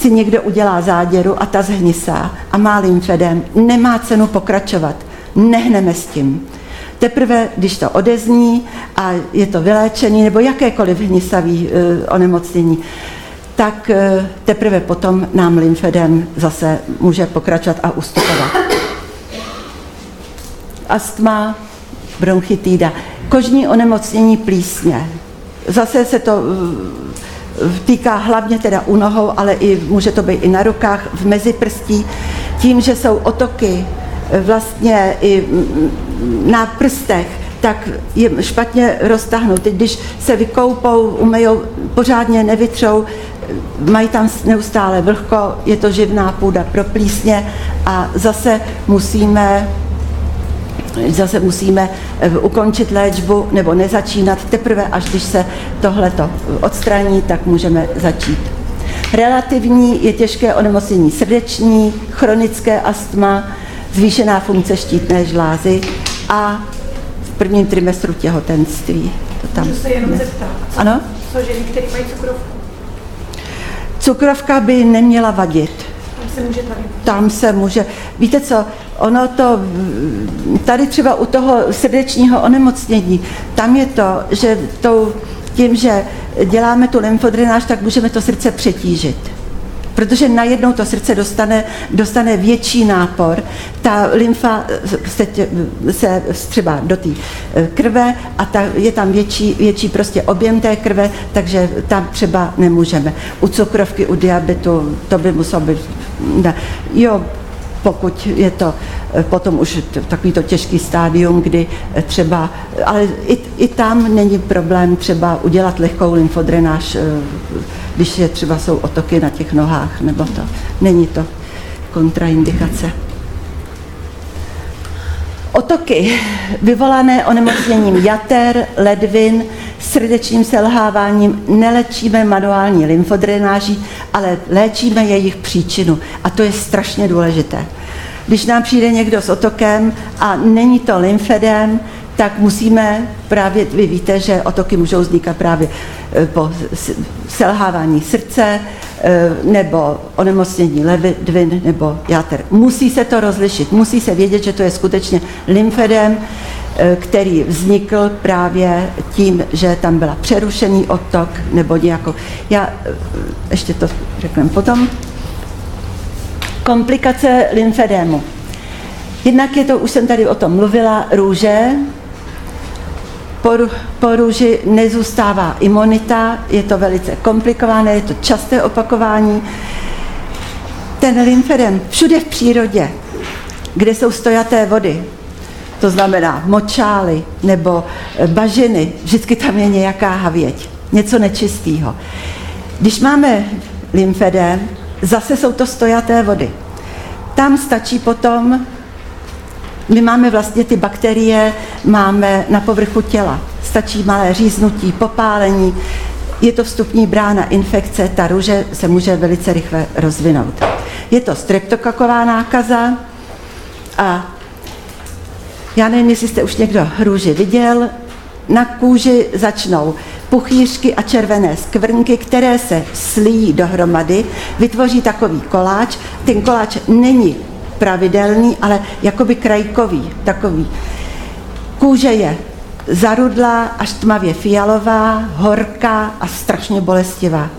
si někdo udělá záděru a ta zhnisá a má lymfedem, nemá cenu pokračovat. Nehneme s tím. Teprve, když to odezní a je to vyléčený nebo jakékoliv hnisavý uh, onemocnění, tak uh, teprve potom nám lymfedem zase může pokračovat a ustupovat. Astma, bronchitída, kožní onemocnění plísně. Zase se to uh, týká hlavně teda u nohou, ale i, může to být i na rukách, v meziprstí, tím, že jsou otoky vlastně i na prstech, tak je špatně roztahnou. Teď, když se vykoupou, umejou, pořádně nevytřou, mají tam neustále vlhko, je to živná půda pro plísně a zase musíme zase musíme eh, ukončit léčbu nebo nezačínat. Teprve až když se tohleto odstraní, tak můžeme začít. Relativní je těžké onemocnění srdeční, chronické astma, zvýšená funkce štítné žlázy a v prvním trimestru těhotenství. To tam Můžu se jenom zeptat. Ano? Co ženy, které mají cukrovku? Cukrovka by neměla vadit. Tam se může. Tam se může. Víte co, ono to, tady třeba u toho srdečního onemocnění, tam je to, že tou, tím, že děláme tu lymfodrenáž, tak můžeme to srdce přetížit protože najednou to srdce dostane, dostane větší nápor, ta lymfa se, se třeba do té eh, krve a ta, je tam větší, větší prostě objem té krve, takže tam třeba nemůžeme. U cukrovky, u diabetu, to by muselo být, ne. jo, pokud je to eh, potom už takový to těžký stádium, kdy eh, třeba, ale i, i tam není problém třeba udělat lehkou lymfodrenáž, eh, když je třeba jsou otoky na těch nohách, nebo to. Není to kontraindikace. Otoky vyvolané onemocněním jater, ledvin, srdečním selháváním nelečíme manuální lymfodrenáží, ale léčíme jejich příčinu. A to je strašně důležité. Když nám přijde někdo s otokem a není to lymfedem, tak musíme právě, vy víte, že otoky můžou vznikat právě e, po selhávání srdce e, nebo onemocnění ledvin nebo játer. Musí se to rozlišit, musí se vědět, že to je skutečně lymfedem, který vznikl právě tím, že tam byla přerušený otok nebo nějakou. Já ještě to řeknu potom. Komplikace lymfedému. Jednak je to, už jsem tady o tom mluvila, růže, po, po růži nezůstává imunita, je to velice komplikované, je to časté opakování. Ten lymfedem všude v přírodě kde jsou stojaté vody, to znamená močály nebo eh, bažiny, vždycky tam je nějaká havěť, něco nečistého. Když máme lymfedem, zase jsou to stojaté vody. Tam stačí potom, my máme vlastně ty bakterie, máme na povrchu těla. Stačí malé říznutí, popálení, je to vstupní brána infekce, ta růže se může velice rychle rozvinout. Je to streptokaková nákaza a já nevím, jestli jste už někdo růži viděl, na kůži začnou puchýřky a červené skvrnky, které se slíjí dohromady, vytvoří takový koláč. Ten koláč není pravidelný, ale jakoby krajkový, takový. Kůže je zarudlá až tmavě fialová, horká a strašně bolestivá.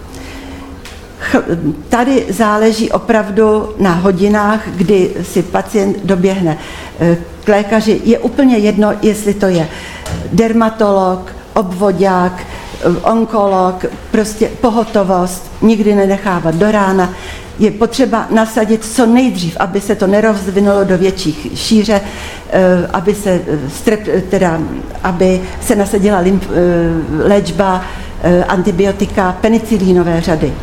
Tady záleží opravdu na hodinách, kdy si pacient doběhne eh, k lékaři. Je úplně jedno, jestli to je dermatolog, obvodák, eh, onkolog, prostě pohotovost, nikdy nenechávat do rána. Je potřeba nasadit co nejdřív, aby se to nerozvinulo do větších šíře, eh, aby se, strep, teda, aby se nasadila léčba antibiotika penicilínové řady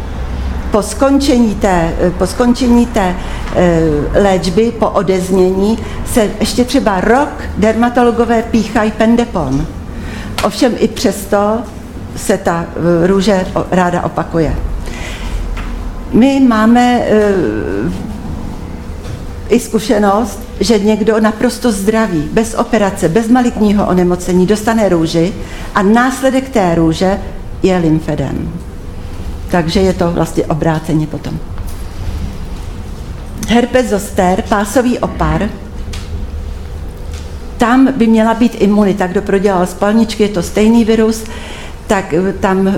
po skončení té, po skončení té e, léčby, po odeznění, se ještě třeba rok dermatologové píchají pendepon. Ovšem i přesto se ta e, růže ráda opakuje. My máme e, i zkušenost, že někdo naprosto zdravý, bez operace, bez maligního onemocnění dostane růži a následek té růže je lymfedem. Takže je to vlastně obráceně potom. Herpes zoster, pásový opar, tam by měla být imunita. Kdo prodělal spalničky, je to stejný virus, tak eh, tam eh,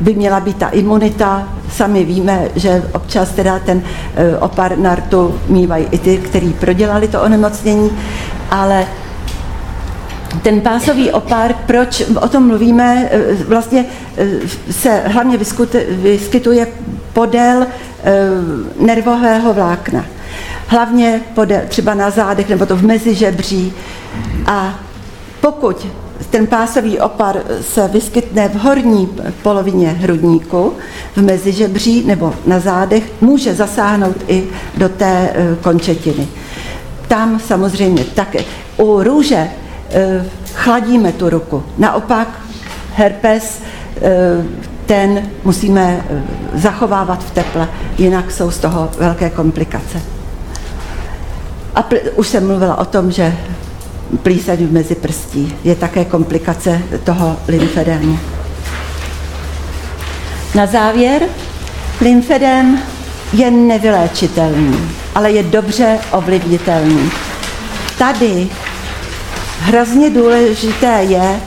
by měla být ta imunita. Sami víme, že občas teda ten eh, opar na rtu mývají i ty, kteří prodělali to onemocnění, ale ten pásový opár, proč o tom mluvíme, eh, vlastně eh, se hlavně vyskytuje podél eh, nervového vlákna. Hlavně podél, třeba na zádech nebo to v mezižebří. A pokud ten pásový opar se vyskytne v horní polovině hrudníku, v mezižebří nebo na zádech, může zasáhnout i do té končetiny. Tam samozřejmě také. U růže chladíme tu ruku. Naopak herpes, eh, ten musíme eh, zachovávat v teple, jinak jsou z toho velké komplikace. A pl- už jsem mluvila o tom, že plíseň v mezi prstí je také komplikace toho lymfedému. Na závěr, lymfedém je nevyléčitelný, ale je dobře ovlivnitelný. Tady hrozně důležité je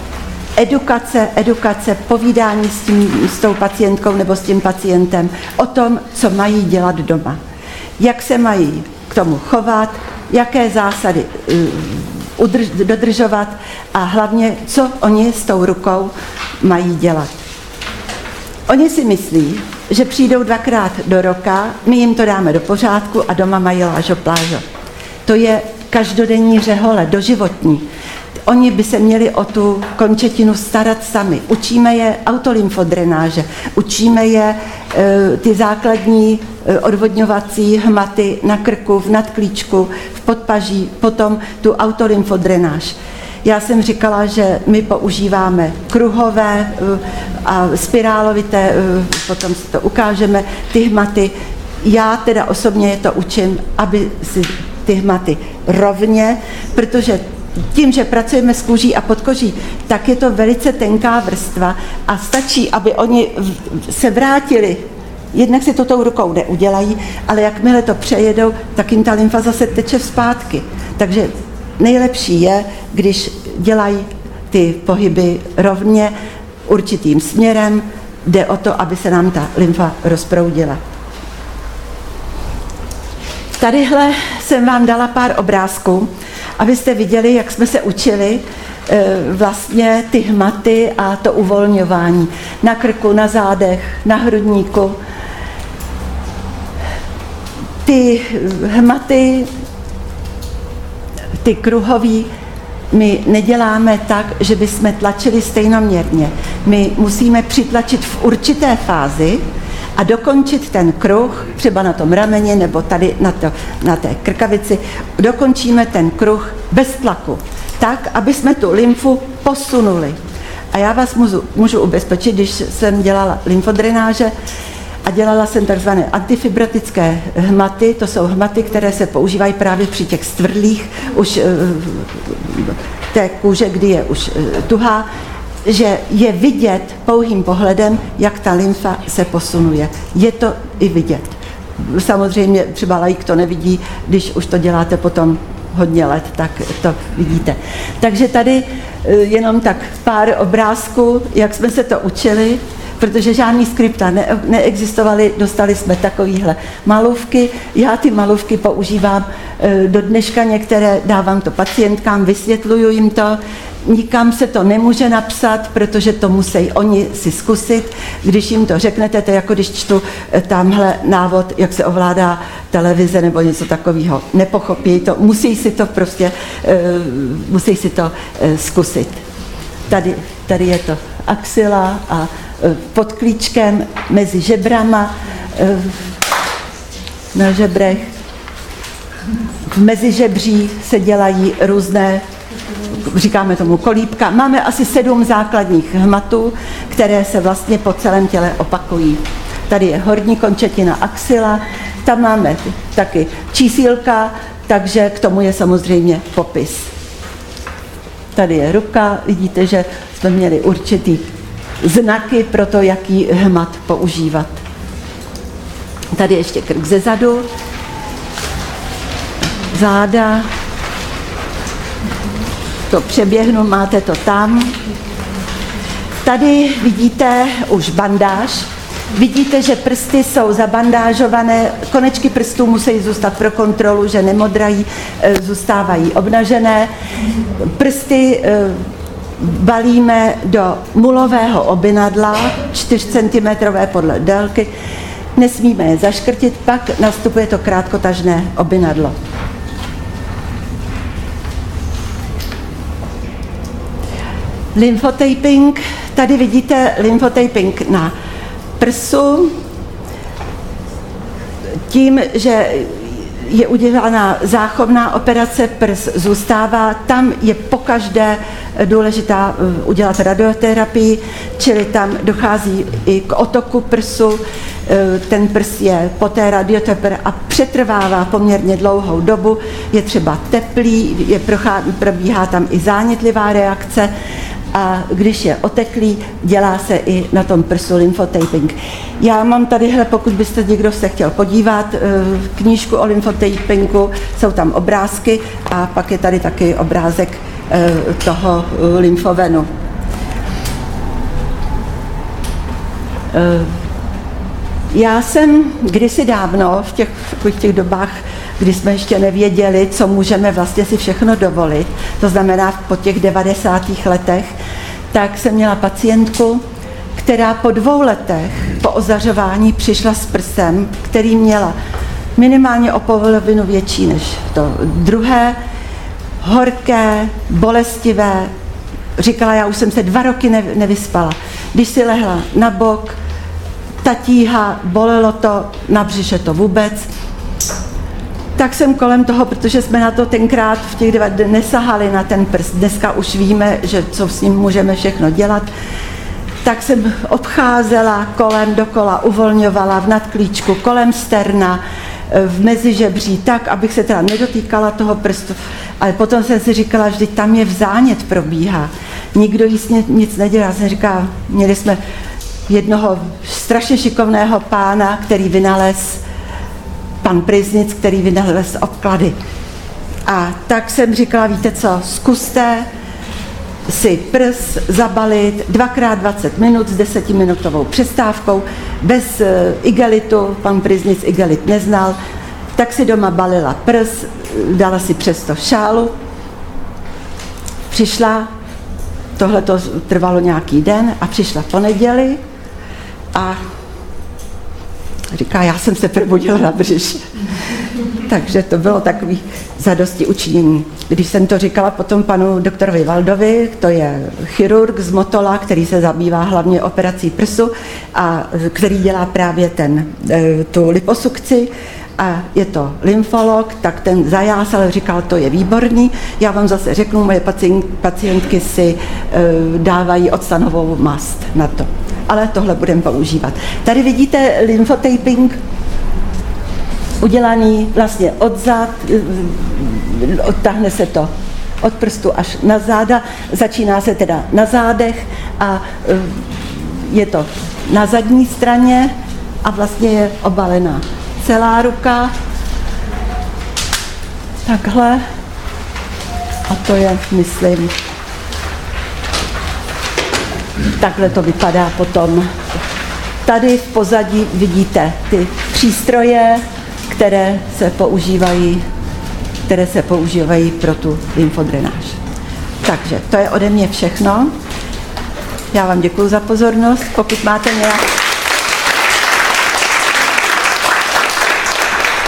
edukace, edukace, povídání s, tím, s tou pacientkou nebo s tím pacientem o tom, co mají dělat doma. Jak se mají k tomu chovat, jaké zásady uh, udrž, dodržovat a hlavně, co oni s tou rukou mají dělat. Oni si myslí, že přijdou dvakrát do roka, my jim to dáme do pořádku a doma mají lážo plážo. To je každodenní řehole, doživotní. Oni by se měli o tu končetinu starat sami. Učíme je autolymfodrenáže, učíme je e, ty základní e, odvodňovací hmaty na krku, v nadklíčku, v podpaží, potom tu autolymfodrenáž. Já jsem říkala, že my používáme kruhové e, a spirálovité, potom si to ukážeme, ty hmaty. Já teda osobně je to učím, aby si ty hmaty rovně, protože tím, že pracujeme s kůží a podkoží, tak je to velice tenká vrstva a stačí, aby oni se vrátili Jednak si to tou rukou neudělají, ale jakmile to přejedou, tak jim ta lymfa zase teče zpátky. Takže nejlepší je, když dělají ty pohyby rovně, určitým směrem, jde o to, aby se nám ta lymfa rozproudila. Tadyhle jsem vám dala pár obrázků, abyste viděli, jak jsme se učili eh, vlastně ty hmaty a to uvolňování na krku, na zádech, na hrudníku. ty hmaty, ty kruhový, my neděláme tak, že bychom tlačili stejnoměrně. My musíme přitlačit v určité fázi a dokončit ten kruh, třeba na tom rameni nebo tady na, to, na té krkavici, dokončíme ten kruh bez tlaku, tak, aby jsme tu lymfu posunuli. A já vás můžu, můžu ubezpečit, když jsem dělala lymfodrenáže, a dělala jsem takzvané antifibratické hmaty, to jsou hmaty, které se používají právě při těch stvrdlých už eh, té kůže, kdy je už eh, tuhá, že je vidět pouhým pohledem, jak ta lymfa se posunuje. Je to i vidět. Samozřejmě třeba lajk to nevidí, když už to děláte potom hodně let, tak to vidíte. Takže tady eh, jenom tak pár obrázků, jak jsme se to učili, protože žádný skripta ne, neexistovaly, dostali jsme takovýhle malůvky. Já ty malůvky používám e, do dneška, některé dávám to pacientkám, vysvětluju jim to, nikam se to nemůže napsat, protože to musí oni si zkusit. Když jim to řeknete, to je jako když čtu e, tamhle návod, jak se ovládá televize nebo něco takového. Nepochopí to, musí si to prostě, e, musí si to zkusit. Tady, tady je to axila a Eh, pod klíčkem mezi žebrama, eh, na žebrech. V mezižebří se dělají různé, říkáme tomu kolípka. Máme asi sedm základních hmatů, které se vlastně po celém těle opakují. Tady je horní končetina axila, tam máme taky čísílka, takže k tomu je samozřejmě popis. Tady je ruka, vidíte, že jsme měli určitý znaky pro to, jaký hmat používat. Tady ještě krk ze zadu, záda, to přeběhnu, máte to tam. Tady vidíte už bandáž, Vidíte, že prsty jsou zabandážované, konečky prstů musí zůstat pro kontrolu, že nemodrají, e, zůstávají obnažené. Prsty e, balíme do mulového obinadla, 4 cm podle délky, nesmíme je zaškrtit, pak nastupuje to krátkotažné obinadlo. Lymphotaping, tady vidíte lymphotaping na prsu, tím, že je udělána záchovná operace, prs zůstává, tam je pokaždé důležitá eh, udělat radioterapii, čili tam dochází i k otoku prsu, eh, ten prs je po té radioterapii a přetrvává poměrně dlouhou dobu, je třeba teplý, je probíhá tam i zánětlivá reakce, a když je oteklý, dělá se i na tom prsu lymphotaping. Já mám tadyhle, pokud byste někdo se chtěl podívat, eh, knížku o lymphotapingu, jsou tam obrázky a pak je tady taky obrázek eh, toho lymfovenu. Eh, já jsem kdysi dávno v těch, v těch dobách kdy jsme ještě nevěděli, co můžeme vlastně si všechno dovolit, to znamená po těch 90. letech, tak jsem měla pacientku, která po dvou letech po ozařování přišla s prsem, který měla minimálně o polovinu větší než to druhé, horké, bolestivé. Říkala, já už jsem se dva roky nevyspala. Když si lehla na bok, ta tíha, bolelo to, na břiše to vůbec tak jsem kolem toho, protože jsme na to tenkrát v těch dva nesahali na ten prst. Dneska už víme, že co s ním můžeme všechno dělat. Tak jsem obcházela kolem dokola, uvolňovala v nadklíčku, kolem sterna, v mezižebří, tak, abych se teda nedotýkala toho prstu. Ale potom jsem si říkala, že tam je vzánět probíhá. Nikdo jí nic nedělá. Jsem říkala, měli jsme jednoho strašně šikovného pána, který vynalez pan Priznic, který vynalez obklady. A tak jsem říkala, víte co, zkuste si prs zabalit dvakrát 20 minut s desetiminutovou přestávkou, bez eh, igelitu, pan Priznic igelit neznal, tak si doma balila prs, dala si přesto šálu, přišla, tohle to trvalo nějaký den a přišla po neděli a Říká, já jsem se probudil na břiš. Takže to bylo takový zadosti učinění. Když jsem to říkala potom panu doktorovi Valdovi, to je chirurg z Motola, který se zabývá hlavně operací prsu a který dělá právě ten, eh, tu liposukci, a je to lymfolog, tak ten zajásal, říkal, to je výborný. Já vám zase řeknu, moje pacientky si e, dávají octanovou mast na to. Ale tohle budeme používat. Tady vidíte lymfotaping udělaný vlastně odzad, e, odtáhne se to od prstu až na záda, začíná se teda na zádech a e, je to na zadní straně a vlastně je obalená celá ruka. Takhle. A to je, myslím, takhle to vypadá potom. Tady v pozadí vidíte ty přístroje, které se používají, které se používají pro tu lymfodrenáž. Takže to je ode mě všechno. Já vám děkuji za pozornost. Pokud máte nějaké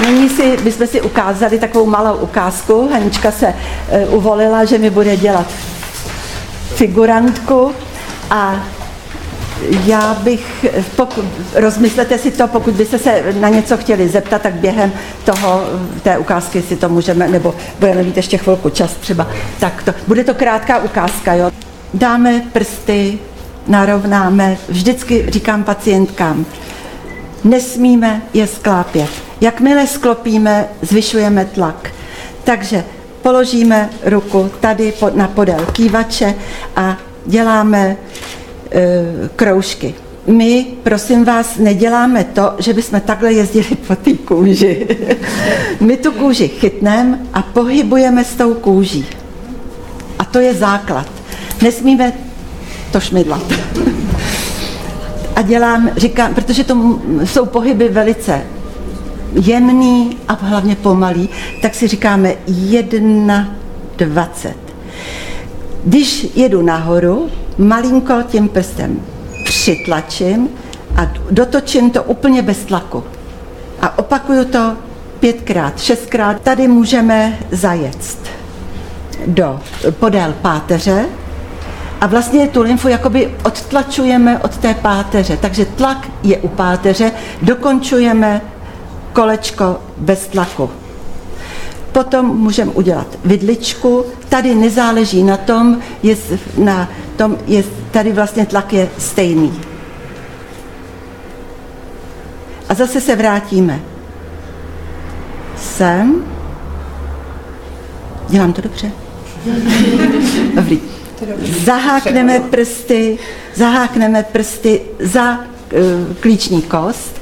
Nyní si, bychom si ukázali takovou malou ukázku. Hanička se uh, uvolila, že mi bude dělat figurantku a já bych, pokud, rozmyslete si to, pokud byste se na něco chtěli zeptat, tak během toho, té ukázky si to můžeme, nebo budeme mít ještě chvilku čas třeba. Tak to, bude to krátká ukázka, jo. Dáme prsty, narovnáme, vždycky říkám pacientkám, nesmíme je sklápět Jakmile sklopíme, zvyšujeme tlak. Takže položíme ruku tady na podél kývače a děláme e, kroužky. My, prosím vás, neděláme to, že bychom takhle jezdili po té kůži. <laughs> My tu kůži chytneme a pohybujeme s tou kůží. A to je základ. Nesmíme to šmidlat. A dělám, říkám, protože to jsou pohyby velice jemný a hlavně pomalý, tak si říkáme 1,20. Když jedu nahoru, malinko tím prstem přitlačím a dotočím to úplně bez tlaku. A opakuju to pětkrát, šestkrát. Tady můžeme zajet do podél páteře a vlastně tu lymfu jakoby odtlačujeme od té páteře. Takže tlak je u páteře, dokončujeme kolečko bez tlaku. Potom můžeme udělat vidličku. Tady nezáleží na tom, jest, na tom jest, tady vlastně tlak je stejný. A zase se vrátíme sem. Dělám to dobře? <laughs> Dobrý. Zahákneme prsty, zahákneme prsty za uh, klíční kost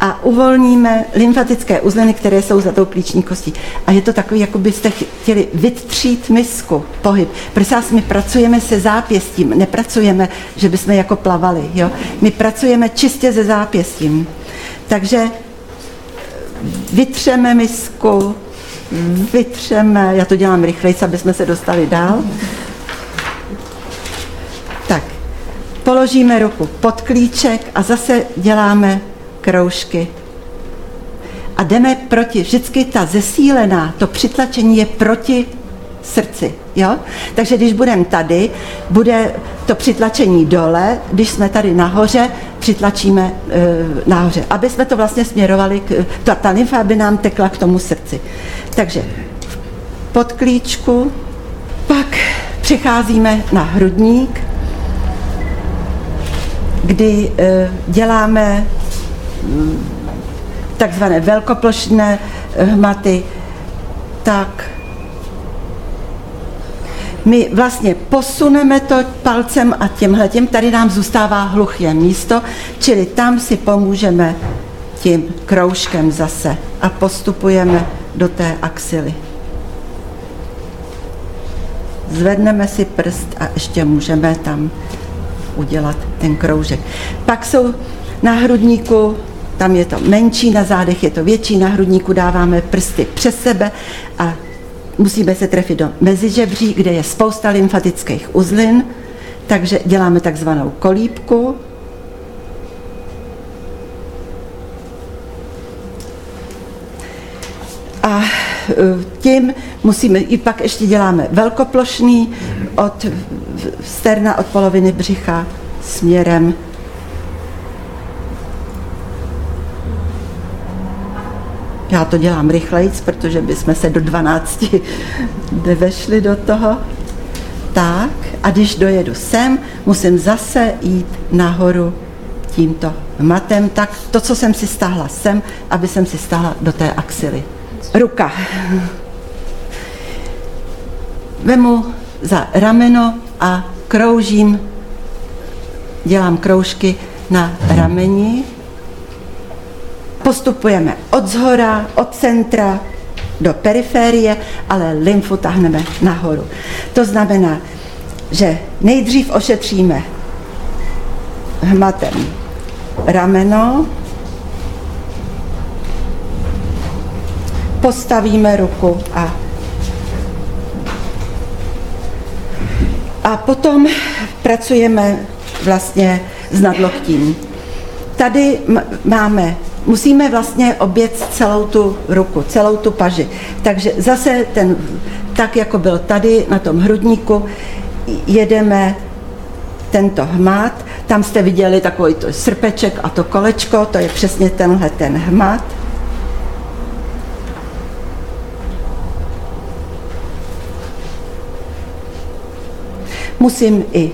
a uvolníme lymfatické uzliny, které jsou za tou klíční kostí. A je to takový, jako byste chtěli vytřít misku, pohyb. Prosím vás, my pracujeme se zápěstím, nepracujeme, že bychom jako plavali. Jo? My pracujeme čistě se zápěstím. Takže vytřeme misku, vytřeme, já to dělám rychleji, aby jsme se dostali dál. Tak, položíme ruku pod klíček a zase děláme kroužky. A jdeme proti, vždycky ta zesílená, to přitlačení je proti srdci. Jo? Takže když budeme tady, bude to přitlačení dole, když jsme tady nahoře, přitlačíme e, nahoře, aby jsme to vlastně směrovali, k, ta, ta lymfa aby nám tekla k tomu srdci. Takže pod klíčku, pak přecházíme na hrudník, kdy e, děláme takzvané velkoplošné hmaty, tak my vlastně posuneme to palcem a tímhle tím, tady nám zůstává hluché místo, čili tam si pomůžeme tím kroužkem zase a postupujeme do té axily. Zvedneme si prst a ještě můžeme tam udělat ten kroužek. Pak jsou na hrudníku tam je to menší, na zádech je to větší, na hrudníku dáváme prsty přes sebe a musíme se trefit do mezižebří, kde je spousta lymfatických uzlin, takže děláme takzvanou kolípku. A eh, tím musíme, i pak ještě děláme velkoplošný od sterna, od poloviny břicha směrem Já to dělám rychleji, protože bychom se do 12 <laughs> nevešli do toho. Tak, a když dojedu sem, musím zase jít nahoru tímto matem, tak to, co jsem si stáhla sem, aby jsem si stáhla do té axily. Ruka. Vemu za rameno a kroužím, dělám kroužky na rameni. Postupujeme od zhora, od centra do periférie, ale lymfu tahneme nahoru. To znamená, že nejdřív ošetříme hmatem rameno, postavíme ruku a a potom pracujeme vlastně s nadloktím. Tady máme, musíme vlastně obět celou tu ruku, celou tu paži. Takže zase ten, tak jako byl tady na tom hrudníku, jedeme tento hmat. Tam jste viděli takový to srpeček a to kolečko, to je přesně tenhle ten hmat. Musím i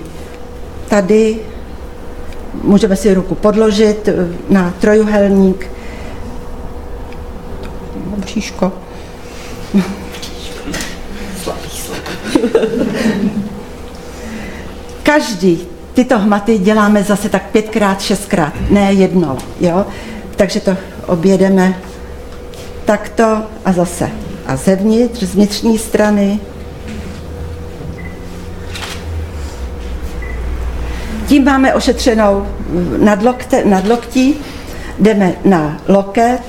tady, můžeme si ruku podložit na trojuhelník, bříško. <laughs> Každý tyto hmaty děláme zase tak pětkrát, šestkrát, ne jednou, jo? Takže to objedeme takto a zase. A zevnitř, z vnitřní strany. Tím máme ošetřenou nadlokte, nadloktí, jdeme na loket,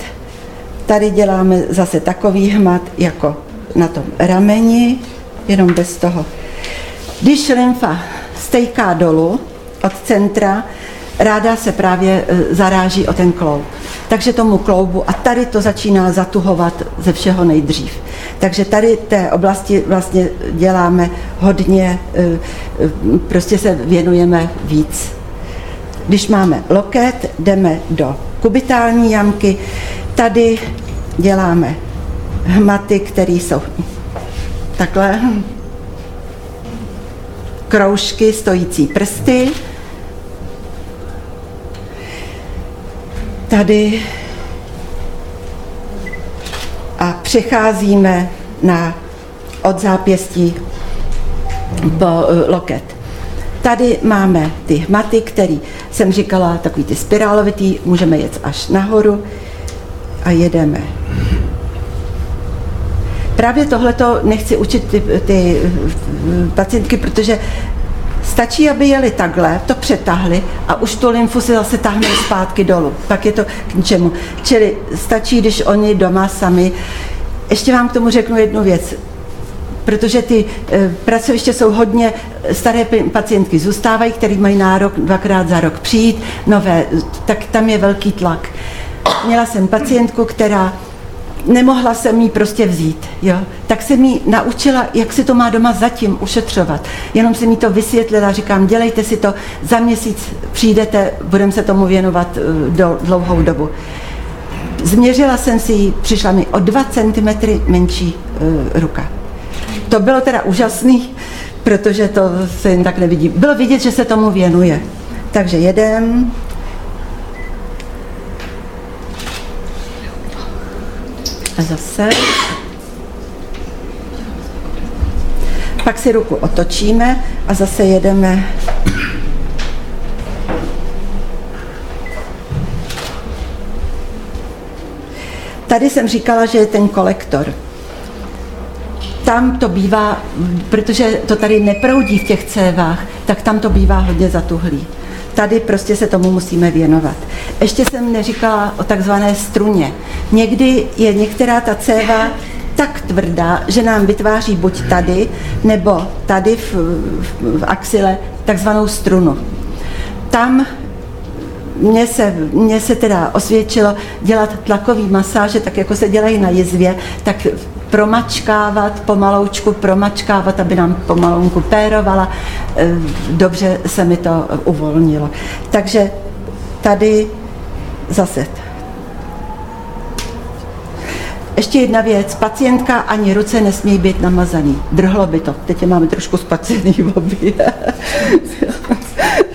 tady děláme zase takový hmat jako na tom rameni, jenom bez toho. Když lymfa stejká dolů od centra, ráda se právě e, zaráží o ten kloub. Takže tomu kloubu, a tady to začíná zatuhovat ze všeho nejdřív. Takže tady té oblasti vlastně děláme hodně, e, e, prostě se věnujeme víc. Když máme loket, jdeme do kubitální jamky, tady děláme hmaty, které jsou takhle kroužky, stojící prsty. Tady a přecházíme na od zápěstí po eh, loket. Tady máme ty hmaty, který jsem říkala, takový ty spirálovitý, můžeme jet až nahoru a jedeme. Právě tohleto nechci učit ty, ty pacientky, protože stačí, aby jeli takhle, to přetahli a už tu lymfu si zase táhnou zpátky dolů. Pak je to k ničemu. Čili stačí, když oni doma sami. Ještě vám k tomu řeknu jednu věc protože ty e, pracoviště jsou hodně, staré pacientky zůstávají, který mají nárok dvakrát za rok přijít, nové, tak tam je velký tlak. Měla jsem pacientku, která nemohla jsem jí prostě vzít, jo. Tak jsem jí naučila, jak si to má doma zatím ušetřovat. Jenom jsem jí to vysvětlila, říkám, dělejte si to, za měsíc přijdete, budeme se tomu věnovat eh, do dlouhou dobu. Změřila jsem si ji, přišla mi o 2 cm menší uh, ruka. To bylo teda úžasný, protože to se jen tak nevidí. Bylo vidět, že se tomu věnuje. Takže jedem, A zase. Pak si ruku otočíme a zase jedeme Tady jsem říkala, že je ten kolektor. Tam to bývá, protože to tady neproudí v těch cévách, tak tam to bývá hodně zatuhlý tady prostě se tomu musíme věnovat. Ještě jsem neříkala o takzvané struně. Někdy je některá ta céva tak tvrdá, že nám vytváří buď tady, nebo tady v, v, v axile takzvanou strunu. Tam mně se, mně se teda osvědčilo dělat tlakový masáže, tak jako se dělají na jizvě, tak promačkávat, pomaloučku promačkávat, aby nám pomalonku pérovala. Eh, Dobře se mi to uvolnilo. Takže tady zase ještě jedna věc, pacientka ani ruce nesmí být namazaný. Drhlo by to. Teď je máme trošku spacený v obě. <laughs>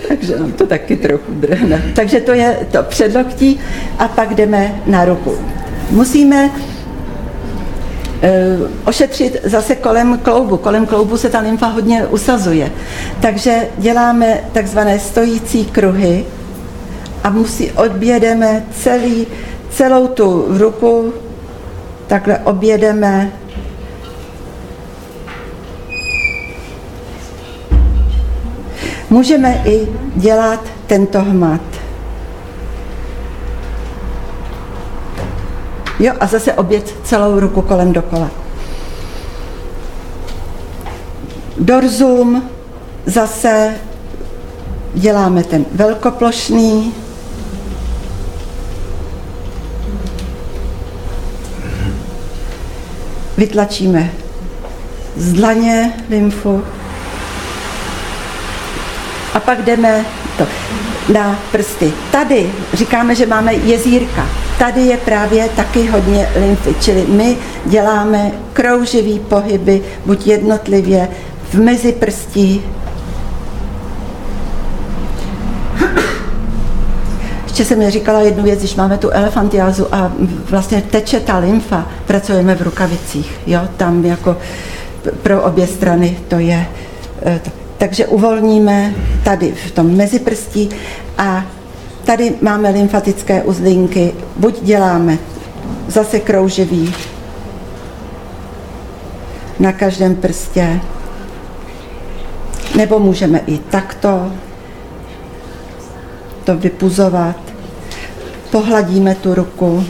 Takže nám to taky trochu drhne. Takže to je to předloktí a pak jdeme na ruku. Musíme ošetřit zase kolem kloubu. Kolem kloubu se ta lymfa hodně usazuje. Takže děláme takzvané stojící kruhy a musí, objedeme celý, celou tu ruku, takhle objedeme Můžeme i dělat tento hmat. Jo, a zase obět celou ruku kolem dokola. Dorzum zase děláme ten velkoplošný. Vytlačíme z dlaně lymfu a pak jdeme to, na prsty. Tady říkáme, že máme jezírka. Tady je právě taky hodně lymfy, čili my děláme krouživý pohyby, buď jednotlivě v mezi prstí. Ještě jsem mi říkala jednu věc, když máme tu elefantiázu a vlastně teče ta lymfa, pracujeme v rukavicích, jo, tam jako pro obě strany to je eh. Takže uvolníme tady v tom meziprstí a tady máme lymfatické uzlinky. Buď děláme zase krouživý na každém prstě, nebo můžeme i takto to vypuzovat. Pohladíme tu ruku,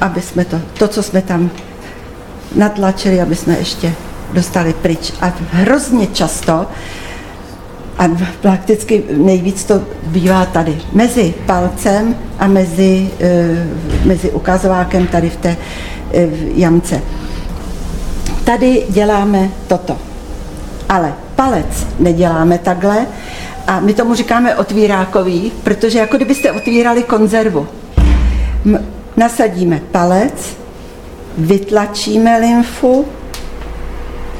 aby jsme to, to, co jsme tam natlačili, aby jsme ještě dostali pryč. A hrozně často a prakticky nejvíc to bývá tady, mezi palcem a mezi, eh, mezi ukazovákem tady v té eh, jamce. Tady děláme toto, ale palec neděláme takhle a my tomu říkáme otvírákový, protože jako kdybyste otvírali konzervu. nasadíme palec, vytlačíme lymfu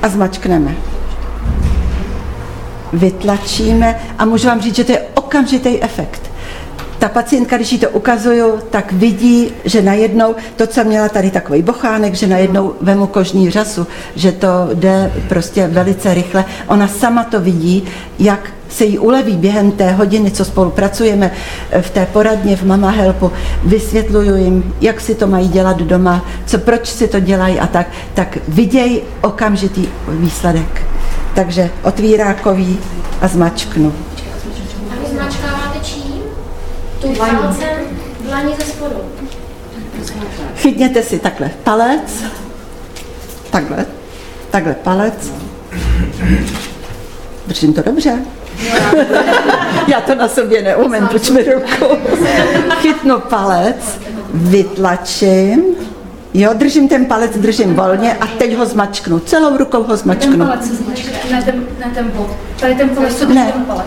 a zmačkneme vytlačíme a můžu vám říct, že to je okamžitý efekt. Ta pacientka, když jí to ukazuju, tak vidí, že najednou to, co měla tady takový bochánek, že najednou vemu kožní řasu, že to jde prostě velice rychle. Ona sama to vidí, jak se jí uleví během té hodiny, co spolupracujeme v té poradně v Mama Helpu, vysvětluju jim, jak si to mají dělat doma, co, proč si to dělají a tak, tak viděj okamžitý výsledek takže otvírákový a zmačknu. A vy zmačkáváte čím? Tu palcem dlaní ze spodu. Chytněte si takhle palec, takhle, takhle palec. Držím to dobře. <laughs> Já to na sobě neumím, pojď mi ruku. <laughs> Chytnu palec, vytlačím, Jo, držím ten palec, držím volně a teď ho zmačknu. Celou rukou ho zmačknu. Ten palec se zmačkne, ne ten, ne ten bod. Tady ten palec, co Ne. ten palec.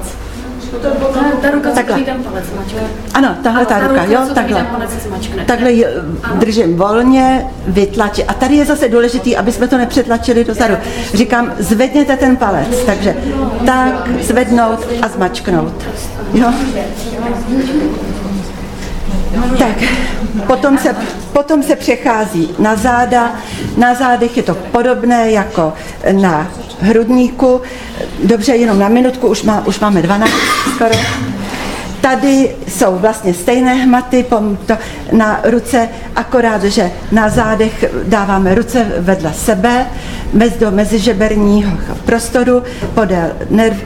Ta ruka, co Takhle. drží ten palec, zmačkne. Ano, tahle ta ta ruka, ruka, jo, co takhle. Takhle ji, držím volně, vytlačím. A tady je zase důležitý, aby jsme to nepřetlačili dozadu. Říkám, zvedněte ten palec. Takže tak, zvednout a zmačknout. Jo? Tak, potom se, potom se přechází na záda. Na zádech je to podobné jako na hrudníku. Dobře, jenom na minutku, už, má, už máme 12 skoro. Tady jsou vlastně stejné hmaty na ruce, akorát, že na zádech dáváme ruce vedle sebe, do mezižeberního prostoru, podél, nerv,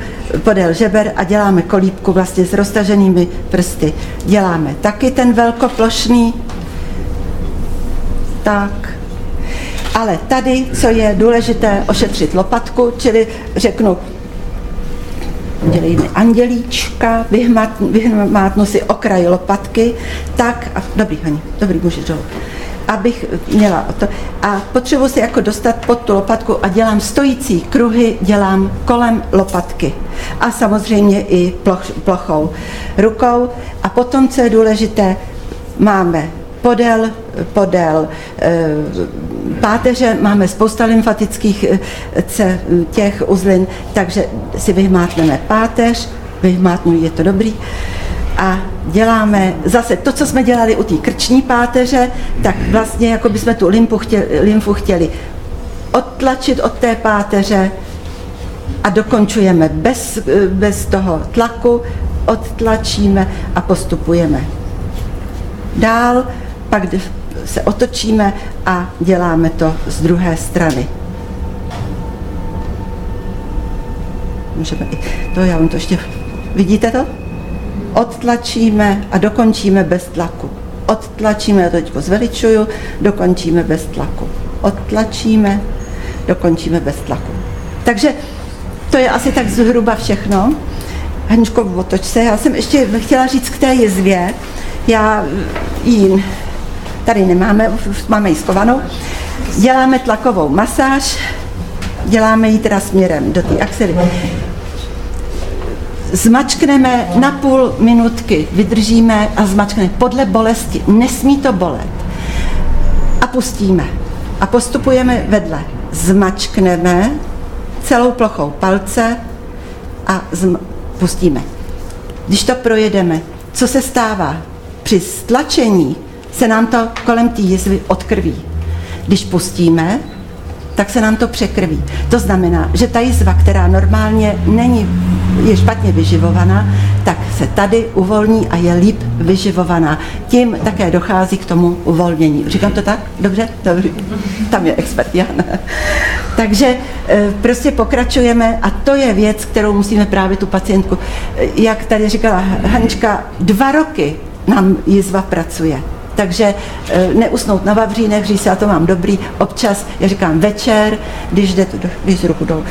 podél žeber a děláme kolíbku vlastně s roztaženými prsty. Děláme taky ten velkoplošný, tak. Ale tady, co je důležité, ošetřit lopatku, čili řeknu dělej mi andělíčka, vyhmatnu si okraj lopatky, tak, a, dobrý, Hani, dobrý, můžeš dolů abych měla to. A potřebuji se jako dostat pod tu lopatku a dělám stojící kruhy, dělám kolem lopatky. A samozřejmě i ploch, plochou rukou. A potom, co je důležité, máme podél, podél e, páteře máme spousta lymfatických e, těch uzlin, takže si vyhmátneme páteř, vyhmátnu, je to dobrý, a děláme zase to, co jsme dělali u té krční páteře, tak vlastně jako bychom tu lymfu chtěli, lymfu chtěli odtlačit od té páteře a dokončujeme bez, bez toho tlaku, odtlačíme a postupujeme. Dál pak se otočíme a děláme to z druhé strany. Můžeme i to, já vám to ještě, vidíte to? odtlačíme a dokončíme bez tlaku. Odtlačíme, já to teď zveličuju, dokončíme bez tlaku. Odtlačíme, dokončíme bez tlaku. Takže to je asi tak zhruba všechno. Haničko, otoč se. Já jsem ještě chtěla říct k té jizvě. Já ji tady nemáme, máme ji skovanou. Děláme tlakovou masáž, děláme ji teda směrem do té axily zmačkneme na půl minutky, vydržíme a zmačkneme podle bolesti. Nesmí to bolet. A pustíme. A postupujeme vedle. Zmačkneme celou plochou palce a pustíme. Když to projedeme, co se stává? Při stlačení se nám to kolem té jizvy odkrví. Když pustíme, tak se nám to překrví. To znamená, že ta jizva, která normálně není, je špatně vyživovaná, tak se tady uvolní a je líp vyživovaná. Tím také dochází k tomu uvolnění. Říkám to tak? Dobře? Dobrý. Tam je expert, já ne. Takže e, prostě pokračujeme a to je věc, kterou musíme právě tu pacientku, jak tady říkala Hanička, dva roky nám jizva pracuje takže eh, neusnout na vavřínech, říct já to mám dobrý, občas, já říkám večer, když jdete, když ruku dolů,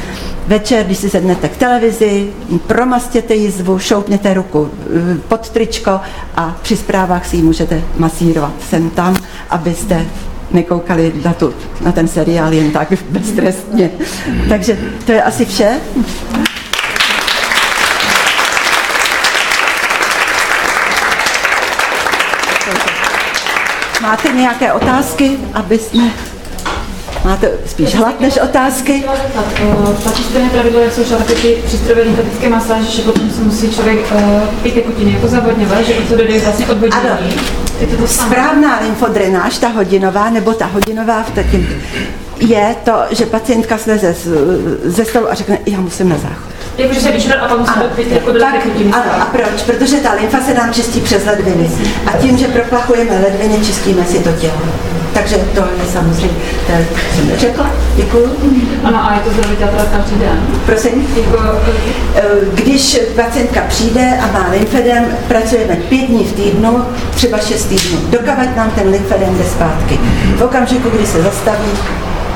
večer, když si sednete k televizi, promastěte jizvu, šoupněte ruku eh, pod tričko a při zprávách si ji můžete masírovat sem tam, abyste nekoukali na, tu, na ten seriál jen tak beztrestně. Takže to je asi vše. Máte nějaké otázky, aby jsme... Máte spíš hlad než otázky? Platí stejné pravidlo, jak jsou třeba ty přístrojové lymfatické masáže, že potom se musí člověk uh, pít tekutiny jako zavodňovat, že to dojde vlastně od hodiny. Ano. Je to to Správná lymfodrenáž, ta hodinová, nebo ta hodinová v takým, je to, že pacientka sleze ze stolu a řekne, já musím na záchod. Jakože se vyčkat a pak musí pít jako tak, a proč? Protože ta lymfa se nám čistí přes ledviny. A tím, že proplachujeme ledviny, čistíme si to tělo. Takže to je samozřejmě, to jsem neřekla, děkuju. Ano, a je to zdravý teda každý den? Prosím? Jako, eh, když pacientka přijde a má lymfedem, pracujeme pět dní v týdnu, třeba šest týdnů, dokavať nám ten lymfedem jde zpátky. V okamžiku, kdy se zastaví,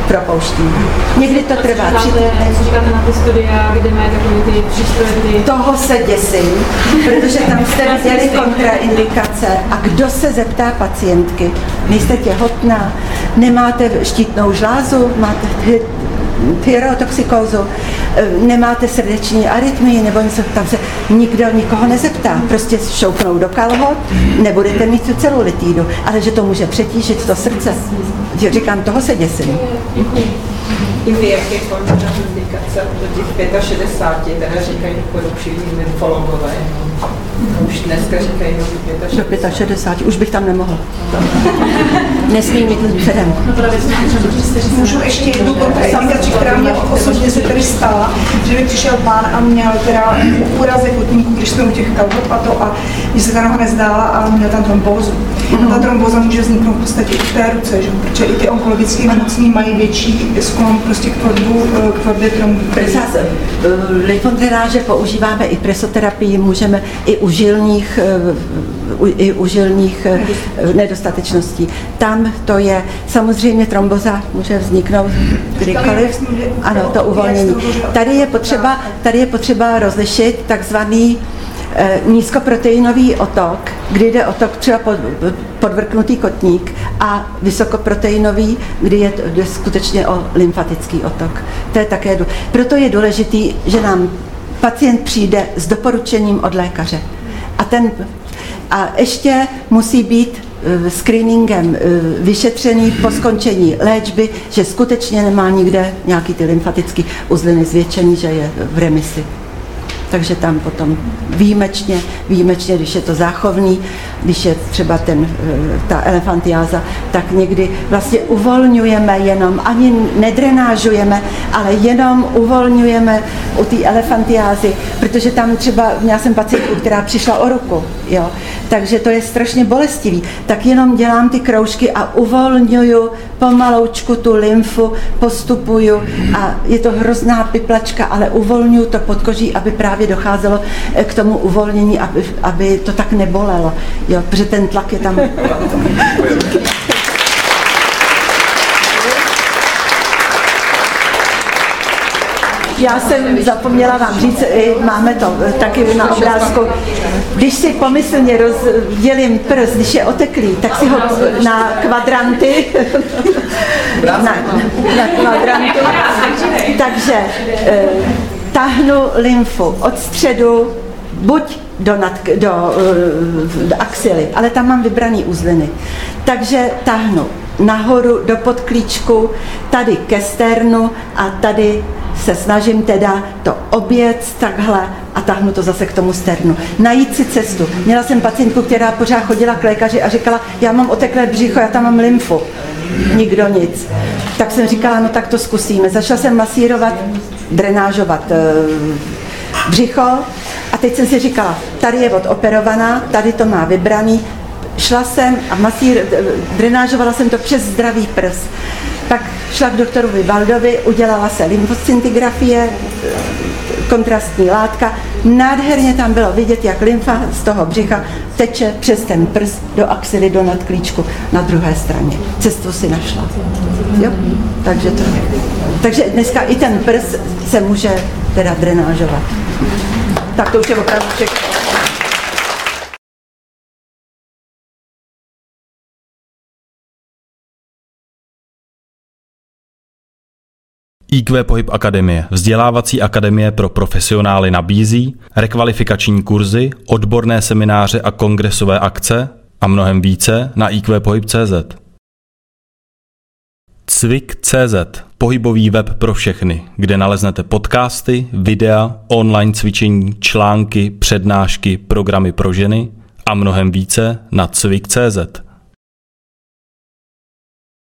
propouštíme. Někdy to trvá tři týdny. Co říkáte na ty studia, kde mají takové ty přístroje? Toho se děsím, protože tam jste <laughs> viděli kontraindikace a kdo se zeptá pacientky, nejste těhotná, nemáte štítnou žlázu, máte pyrotoxikózu, nemáte srdeční arytmii nebo něco, tam se nikdo nikoho nezeptá. Prostě šoupnou do kalhot, nebudete mít tu celou litídu, ale že to může přetížit to srdce. Říkám, toho se děsím. I ty, jak je kontraindikace do těch 65, teda říkají doporučují nymfologové. Už dneska říkají do 65. Do 65, už bych tam nemohla. Nesmí mít předem. Můžu ještě jednu kontraindikaci, která mě osobně se tady stala, že mi přišel pán a měl teda úrazek kotníku, když jsme u těch kalhot a to a mě se ta noha nezdála a měl tam trombózu. Ta trombóza může vzniknout v podstatě i v té ruce, že? protože i ty onkologické nemocní mají větší sklon prostě k tvorbu, k tvorbě trombů. Lymfodrenáže používáme i presoterapii, můžeme i u žilních i u žilních eh, nedostatečností. Tam to je, samozřejmě tromboza může vzniknout kdykoliv. Ano, to uvolnění. Tady je potřeba, tady je potřeba rozlišit takzvaný eh, nízkoproteinový otok, kdy jde otok třeba pod, podvrknutý kotník a vysokoproteinový, kdy je, jde skutečně o lymfatický otok. To je také, proto je důležitý, že nám pacient přijde s doporučením od lékaře. A, ten, a ještě musí být eh, screeningem eh, vyšetřený po skončení léčby, že skutečně nemá nikde nějaký ty lymfatický uzliny zvětšený, že je v remisi takže tam potom výjimečně, výjimečně, když je to záchovný, když je třeba ten, eh, ta elefantiáza, tak někdy vlastně uvolňujeme jenom, ani nedrenážujeme, ale jenom uvolňujeme u té elefantiázy, protože tam třeba, měla jsem pacientku, která přišla o ruku, jo, takže to je strašně bolestivý, tak jenom dělám ty kroužky a uvolňuju pomaloučku tu lymfu, postupuju a je to hrozná piplačka, ale uvolňuju to podkoží, aby právě docházelo eh, k tomu uvolnění, aby, aby to tak nebolelo, jo, protože ten tlak je tam. Já jsem zapomněla vám říct, máme to taky na obrázku. Když si pomyslně rozdělím prst, když je oteklý, tak si ho na kvadranty, na, na kvadranty, takže eh, tahnu lymfu od středu buď do, nad, do, do axily, ale tam mám vybraný uzliny. Takže tahnu nahoru do podklíčku, tady ke sternu a tady se snažím teda to oběc takhle a tahnu to zase k tomu sternu. Najít si cestu. Měla jsem pacientku, která pořád chodila k lékaři a říkala, já mám oteklé břicho, já tam mám lymfu. Nikdo nic. Tak jsem říkala, no tak to zkusíme. Začala jsem masírovat, drenážovat eh, břicho a teď jsem si říkala, tady je odoperovaná, tady to má vybraný, šla jsem a masír, eh, drenážovala jsem to přes zdravý prs. Pak šla k doktorovi Vivaldovi, udělala se lymfoscintigrafie, kontrastní látka. Nádherně tam bylo vidět, jak lymfa z toho břicha teče přes ten prst do axily, do nadklíčku na druhé straně. Cestu si našla. Jo? Takže, to, takže dneska i ten prst se může teda drenážovat. Tak to už je opravdu všechno. IQ Pohyb Akademie, vzdělávací akademie pro profesionály nabízí rekvalifikační kurzy, odborné semináře a kongresové akce a mnohem více na iqpohyb.cz. Cvik.cz, pohybový web pro všechny, kde naleznete podcasty, videa, online cvičení, články, přednášky, programy pro ženy a mnohem více na cvik.cz.